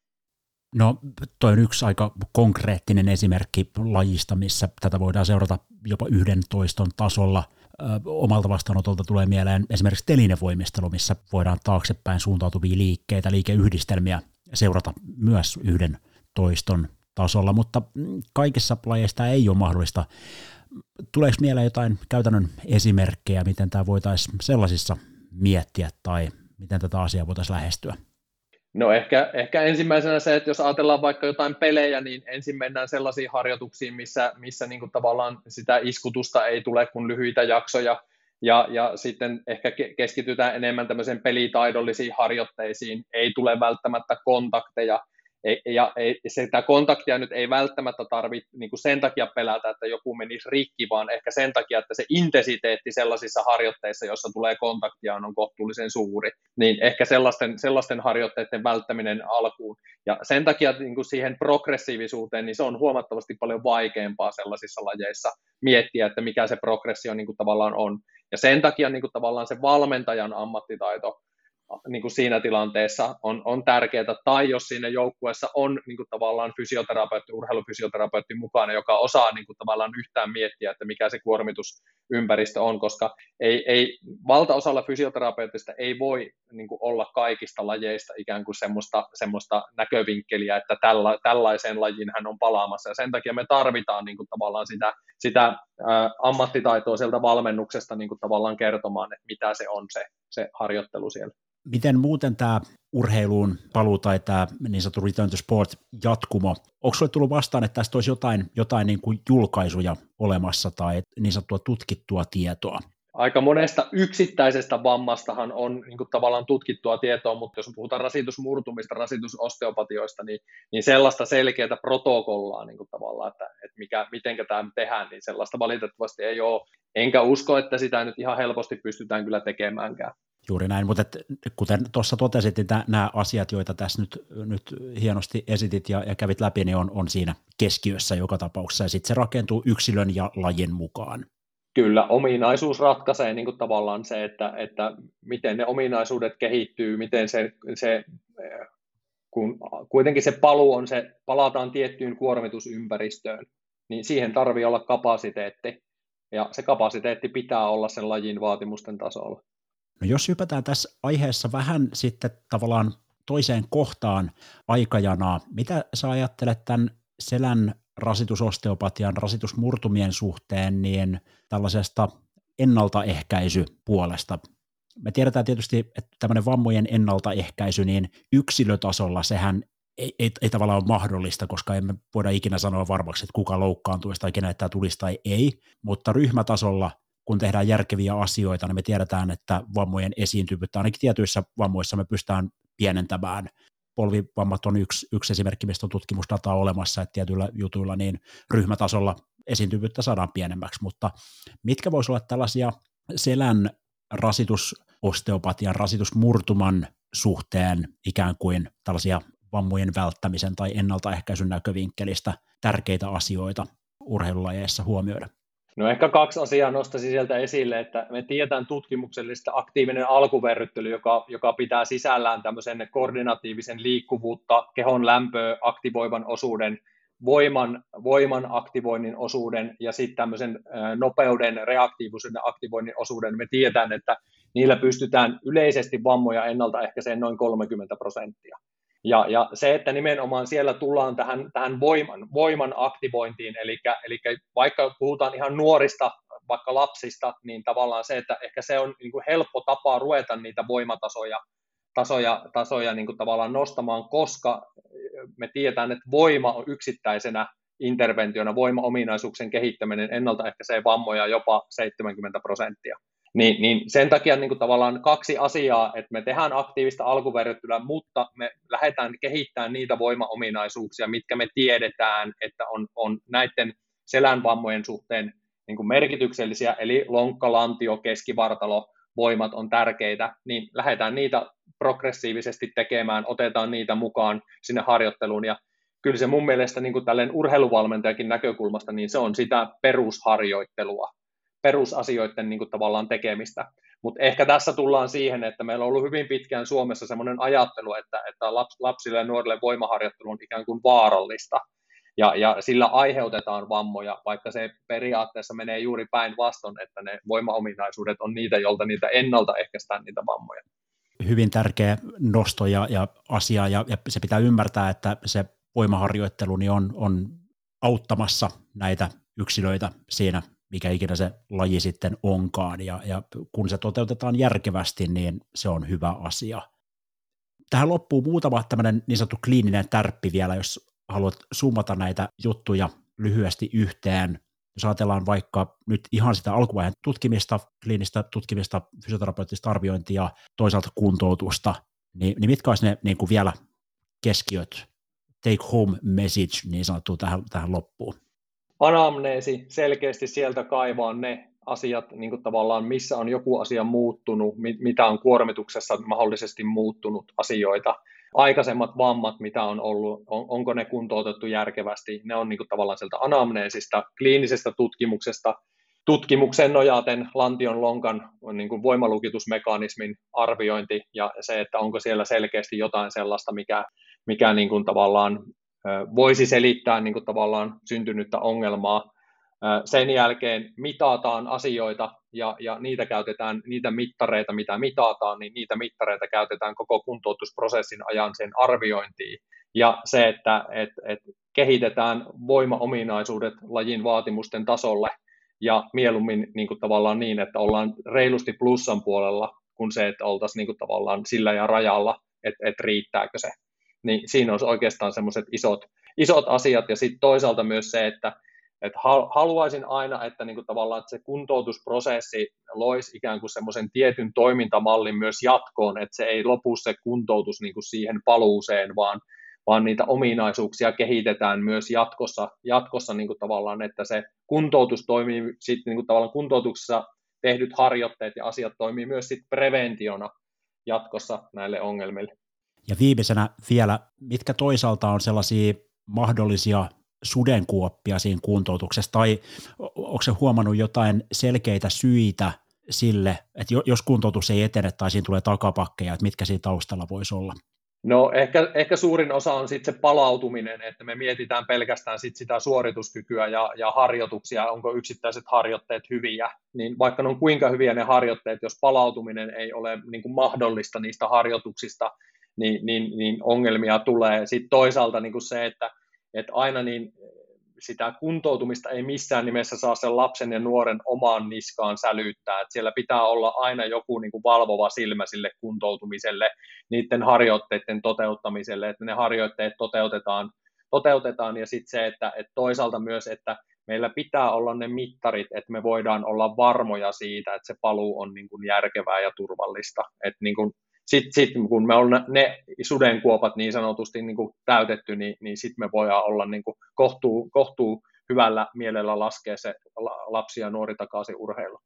No toi on yksi aika konkreettinen esimerkki lajista, missä tätä voidaan seurata jopa yhden toiston tasolla. Ö, omalta vastaanotolta tulee mieleen esimerkiksi telinevoimistelu, missä voidaan taaksepäin suuntautuvia liikkeitä, liikeyhdistelmiä seurata myös yhden toiston tasolla, mutta kaikissa lajeissa ei ole mahdollista. Tuleeko mieleen jotain käytännön esimerkkejä, miten tämä voitaisiin sellaisissa miettiä tai miten tätä asiaa voitaisiin lähestyä? No ehkä, ehkä ensimmäisenä se, että jos ajatellaan vaikka jotain pelejä, niin ensin mennään sellaisiin harjoituksiin, missä, missä niin kuin tavallaan sitä iskutusta ei tule kuin lyhyitä jaksoja, ja, ja sitten ehkä keskitytään enemmän tämmöisen pelitaidollisiin harjoitteisiin, ei tule välttämättä kontakteja, ja ei, sitä kontaktia nyt ei välttämättä tarvitse niin sen takia pelätä, että joku menisi rikki, vaan ehkä sen takia, että se intensiteetti sellaisissa harjoitteissa, joissa tulee kontaktia, on kohtuullisen suuri. Niin ehkä sellaisten, sellaisten harjoitteiden välttäminen alkuun. Ja sen takia niin kuin siihen progressiivisuuteen, niin se on huomattavasti paljon vaikeampaa sellaisissa lajeissa miettiä, että mikä se progressio niin kuin tavallaan on. Ja sen takia niin kuin tavallaan se valmentajan ammattitaito niin kuin siinä tilanteessa on, on tärkeää, tai jos siinä joukkueessa on niin kuin tavallaan fysioterapeutti, urheilufysioterapeutti mukana, joka osaa niin kuin tavallaan yhtään miettiä, että mikä se kuormitusympäristö on, koska ei, ei, valtaosalla fysioterapeutista ei voi niin kuin olla kaikista lajeista ikään kuin semmoista, semmoista näkövinkkeliä, että tälla, tällaiseen lajiin hän on palaamassa, ja sen takia me tarvitaan niin kuin tavallaan sitä, sitä ammattitaitoa sieltä valmennuksesta niin kuin tavallaan kertomaan, että mitä se on se, se harjoittelu siellä. Miten muuten tämä urheiluun paluu tai tämä niin sanottu Return to Sport jatkumo, onko sinulle tullut vastaan, että tästä olisi jotain, jotain niin kuin julkaisuja olemassa tai niin sanottua tutkittua tietoa? Aika monesta yksittäisestä vammastahan on niin kuin tavallaan tutkittua tietoa, mutta jos puhutaan rasitusmurtumista, rasitusosteopatioista, niin, niin sellaista selkeää protokollaa niin kuin tavallaan, että, että mikä, miten tämä tehdään, niin sellaista valitettavasti ei ole. Enkä usko, että sitä nyt ihan helposti pystytään kyllä tekemäänkään. Juuri näin, mutta et, kuten tuossa totesit, niin nämä asiat, joita tässä nyt, nyt hienosti esitit ja, ja kävit läpi, niin on, on siinä keskiössä joka tapauksessa, ja sitten se rakentuu yksilön ja lajin mukaan. Kyllä, ominaisuus ratkaisee niin kuin tavallaan se, että, että miten ne ominaisuudet kehittyy, miten se, se kun kuitenkin se paluu on se, palataan tiettyyn kuormitusympäristöön, niin siihen tarvii olla kapasiteetti, ja se kapasiteetti pitää olla sen lajin vaatimusten tasolla. No jos hypätään tässä aiheessa vähän sitten tavallaan toiseen kohtaan aikajanaa, mitä sä ajattelet tämän selän rasitusosteopatian, rasitusmurtumien suhteen, niin tällaisesta ennaltaehkäisypuolesta. Me tiedetään tietysti, että tämmöinen vammojen ennaltaehkäisy, niin yksilötasolla sehän ei, ei, ei tavallaan ole mahdollista, koska emme voida ikinä sanoa varmaksi, että kuka loukkaantuu tai tämä tulisi tai ei, mutta ryhmätasolla kun tehdään järkeviä asioita, niin me tiedetään, että vammojen esiintyvyyttä, ainakin tietyissä vammoissa me pystytään pienentämään. Polvivammat on yksi, yksi esimerkki, mistä on tutkimusdataa olemassa, että tietyillä jutuilla niin ryhmätasolla esiintyvyyttä saadaan pienemmäksi, mutta mitkä voisi olla tällaisia selän rasitusosteopatian, rasitusmurtuman suhteen ikään kuin tällaisia vammojen välttämisen tai ennaltaehkäisyn näkövinkkelistä tärkeitä asioita urheilulajeissa huomioida? No ehkä kaksi asiaa nostaisin sieltä esille, että me tiedetään tutkimuksellista aktiivinen alkuverryttely, joka, joka pitää sisällään tämmöisen koordinatiivisen liikkuvuutta, kehon lämpöä aktivoivan osuuden voiman, voiman aktivoinnin osuuden ja sitten tämmöisen nopeuden, reaktiivisuuden aktivoinnin osuuden. Me tiedetään, että niillä pystytään yleisesti vammoja ennaltaehkäiseen noin 30 prosenttia. Ja, ja se, että nimenomaan siellä tullaan tähän, tähän voiman, voiman aktivointiin, eli, eli vaikka puhutaan ihan nuorista, vaikka lapsista, niin tavallaan se, että ehkä se on niin kuin helppo tapa ruveta niitä voimatasoja tasoja, tasoja niin kuin tavallaan nostamaan, koska me tiedetään, että voima on yksittäisenä interventiona, voimaominaisuuksien kehittäminen ennaltaehkäisee vammoja jopa 70 prosenttia. Niin, niin sen takia niin kuin tavallaan kaksi asiaa, että me tehdään aktiivista alkuverryttelyä, mutta me lähdetään kehittämään niitä voimaominaisuuksia, mitkä me tiedetään, että on, on näiden selänvammojen suhteen niin kuin merkityksellisiä, eli lonkka, lantio, keskivartalo, voimat on tärkeitä, niin lähdetään niitä progressiivisesti tekemään, otetaan niitä mukaan sinne harjoitteluun. Ja kyllä se mun mielestä niin kuin urheiluvalmentajakin näkökulmasta, niin se on sitä perusharjoittelua, perusasioiden niin kuin tavallaan tekemistä. Mutta ehkä tässä tullaan siihen, että meillä on ollut hyvin pitkään Suomessa sellainen ajattelu, että, että lapsille ja nuorille voimaharjoittelu on ikään kuin vaarallista, ja, ja sillä aiheutetaan vammoja, vaikka se periaatteessa menee juuri päinvastoin, että ne voimaominaisuudet on niitä, jolta niitä ennaltaehkäistään niitä vammoja hyvin tärkeä nosto ja, ja asia, ja, ja se pitää ymmärtää, että se voimaharjoittelu niin on, on auttamassa näitä yksilöitä siinä, mikä ikinä se laji sitten onkaan, ja, ja kun se toteutetaan järkevästi, niin se on hyvä asia. Tähän loppuu muutama tämmöinen niin sanottu kliininen tärppi vielä, jos haluat summata näitä juttuja lyhyesti yhteen. Jos ajatellaan vaikka nyt ihan sitä alkuvaiheen tutkimista, kliinistä tutkimista, fysioterapeuttista arviointia, toisaalta kuntoutusta, niin, niin mitkä olisi ne niin kuin vielä keskiöt, take home message niin sanottu tähän, tähän loppuun? Anamneesi, selkeästi sieltä kaivaa ne asiat, niin kuin tavallaan missä on joku asia muuttunut, mitä on kuormituksessa mahdollisesti muuttunut asioita, aikaisemmat vammat, mitä on ollut, on, onko ne kuntoutettu järkevästi, ne on niin kuin tavallaan sieltä anamneesista, kliinisestä tutkimuksesta, tutkimuksen nojaten lantion lonkan niin kuin voimalukitusmekanismin arviointi ja se, että onko siellä selkeästi jotain sellaista, mikä, mikä niin kuin tavallaan voisi selittää niin kuin tavallaan syntynyttä ongelmaa. Sen jälkeen mitataan asioita ja, ja niitä käytetään, niitä mittareita, mitä mitataan, niin niitä mittareita käytetään koko kuntoutusprosessin ajan sen arviointiin. Ja se, että et, et kehitetään voimaominaisuudet lajin vaatimusten tasolle ja mieluummin niin kuin tavallaan niin, että ollaan reilusti plussan puolella, kuin se, että oltaisiin niin kuin tavallaan sillä ja rajalla, että, että riittääkö se. Niin siinä olisi oikeastaan semmoiset isot, isot asiat ja sitten toisaalta myös se, että et haluaisin aina, että niinku tavallaan että se kuntoutusprosessi loisi ikään kuin semmoisen tietyn toimintamallin myös jatkoon, että se ei lopu se kuntoutus niinku siihen paluuseen, vaan, vaan niitä ominaisuuksia kehitetään myös jatkossa, jatkossa niinku tavallaan, että se kuntoutus toimii sitten niinku tavallaan kuntoutuksessa tehdyt harjoitteet ja asiat toimii myös sitten preventiona jatkossa näille ongelmille. Ja viimeisenä vielä, mitkä toisaalta on sellaisia mahdollisia sudenkuoppia siinä kuntoutuksessa, tai onko se huomannut jotain selkeitä syitä sille, että jos kuntoutus ei etene tai siinä tulee takapakkeja, että mitkä siinä taustalla voisi olla? No ehkä, ehkä suurin osa on sitten se palautuminen, että me mietitään pelkästään sit sitä suorituskykyä ja, ja harjoituksia, onko yksittäiset harjoitteet hyviä, niin vaikka ne on kuinka hyviä ne harjoitteet, jos palautuminen ei ole niin kuin mahdollista niistä harjoituksista, niin, niin, niin ongelmia tulee. Sitten toisaalta niin kuin se, että että aina niin sitä kuntoutumista ei missään nimessä saa sen lapsen ja nuoren omaan niskaan sälyttää. Että siellä pitää olla aina joku niin kuin valvova silmä sille kuntoutumiselle, niiden harjoitteiden toteuttamiselle, että ne harjoitteet toteutetaan, toteutetaan ja sitten se, että, että toisaalta myös, että meillä pitää olla ne mittarit, että me voidaan olla varmoja siitä, että se paluu on niin kuin järkevää ja turvallista. Että niin kuin sitten sit, kun me on ne sudenkuopat niin sanotusti niin kuin täytetty, niin, niin sitten me voidaan olla niin kuin kohtuu, kohtuu hyvällä mielellä laskea se lapsi ja nuori takaisin urheilu.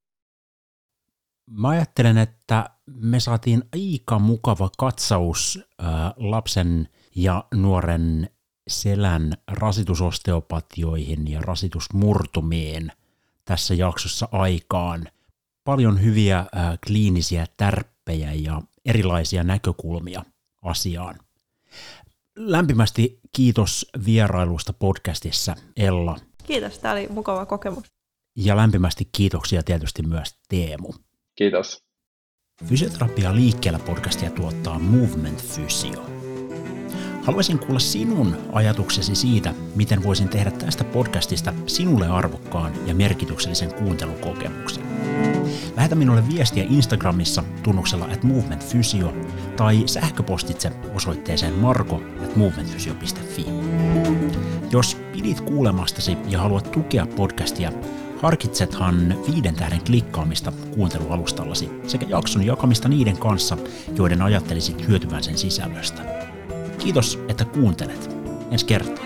Mä ajattelen, että me saatiin aika mukava katsaus äh, lapsen ja nuoren selän rasitusosteopatioihin ja rasitusmurtumiin tässä jaksossa aikaan. Paljon hyviä äh, kliinisiä tärppejä ja erilaisia näkökulmia asiaan. Lämpimästi kiitos vierailusta podcastissa, Ella. Kiitos, tämä oli mukava kokemus. Ja lämpimästi kiitoksia tietysti myös Teemu. Kiitos. Fysioterapia liikkeellä podcastia tuottaa Movement Physio. Haluaisin kuulla sinun ajatuksesi siitä, miten voisin tehdä tästä podcastista sinulle arvokkaan ja merkityksellisen kuuntelukokemuksen. Lähetä minulle viestiä Instagramissa tunnuksella at movementfysio tai sähköpostitse osoitteeseen marko at movementfysio.fi. Jos pidit kuulemastasi ja haluat tukea podcastia, harkitsethan viiden tähden klikkaamista kuuntelualustallasi sekä jakson jakamista niiden kanssa, joiden ajattelisit hyötyvän sen sisällöstä. Kiitos, että kuuntelet. Ensi kertaa.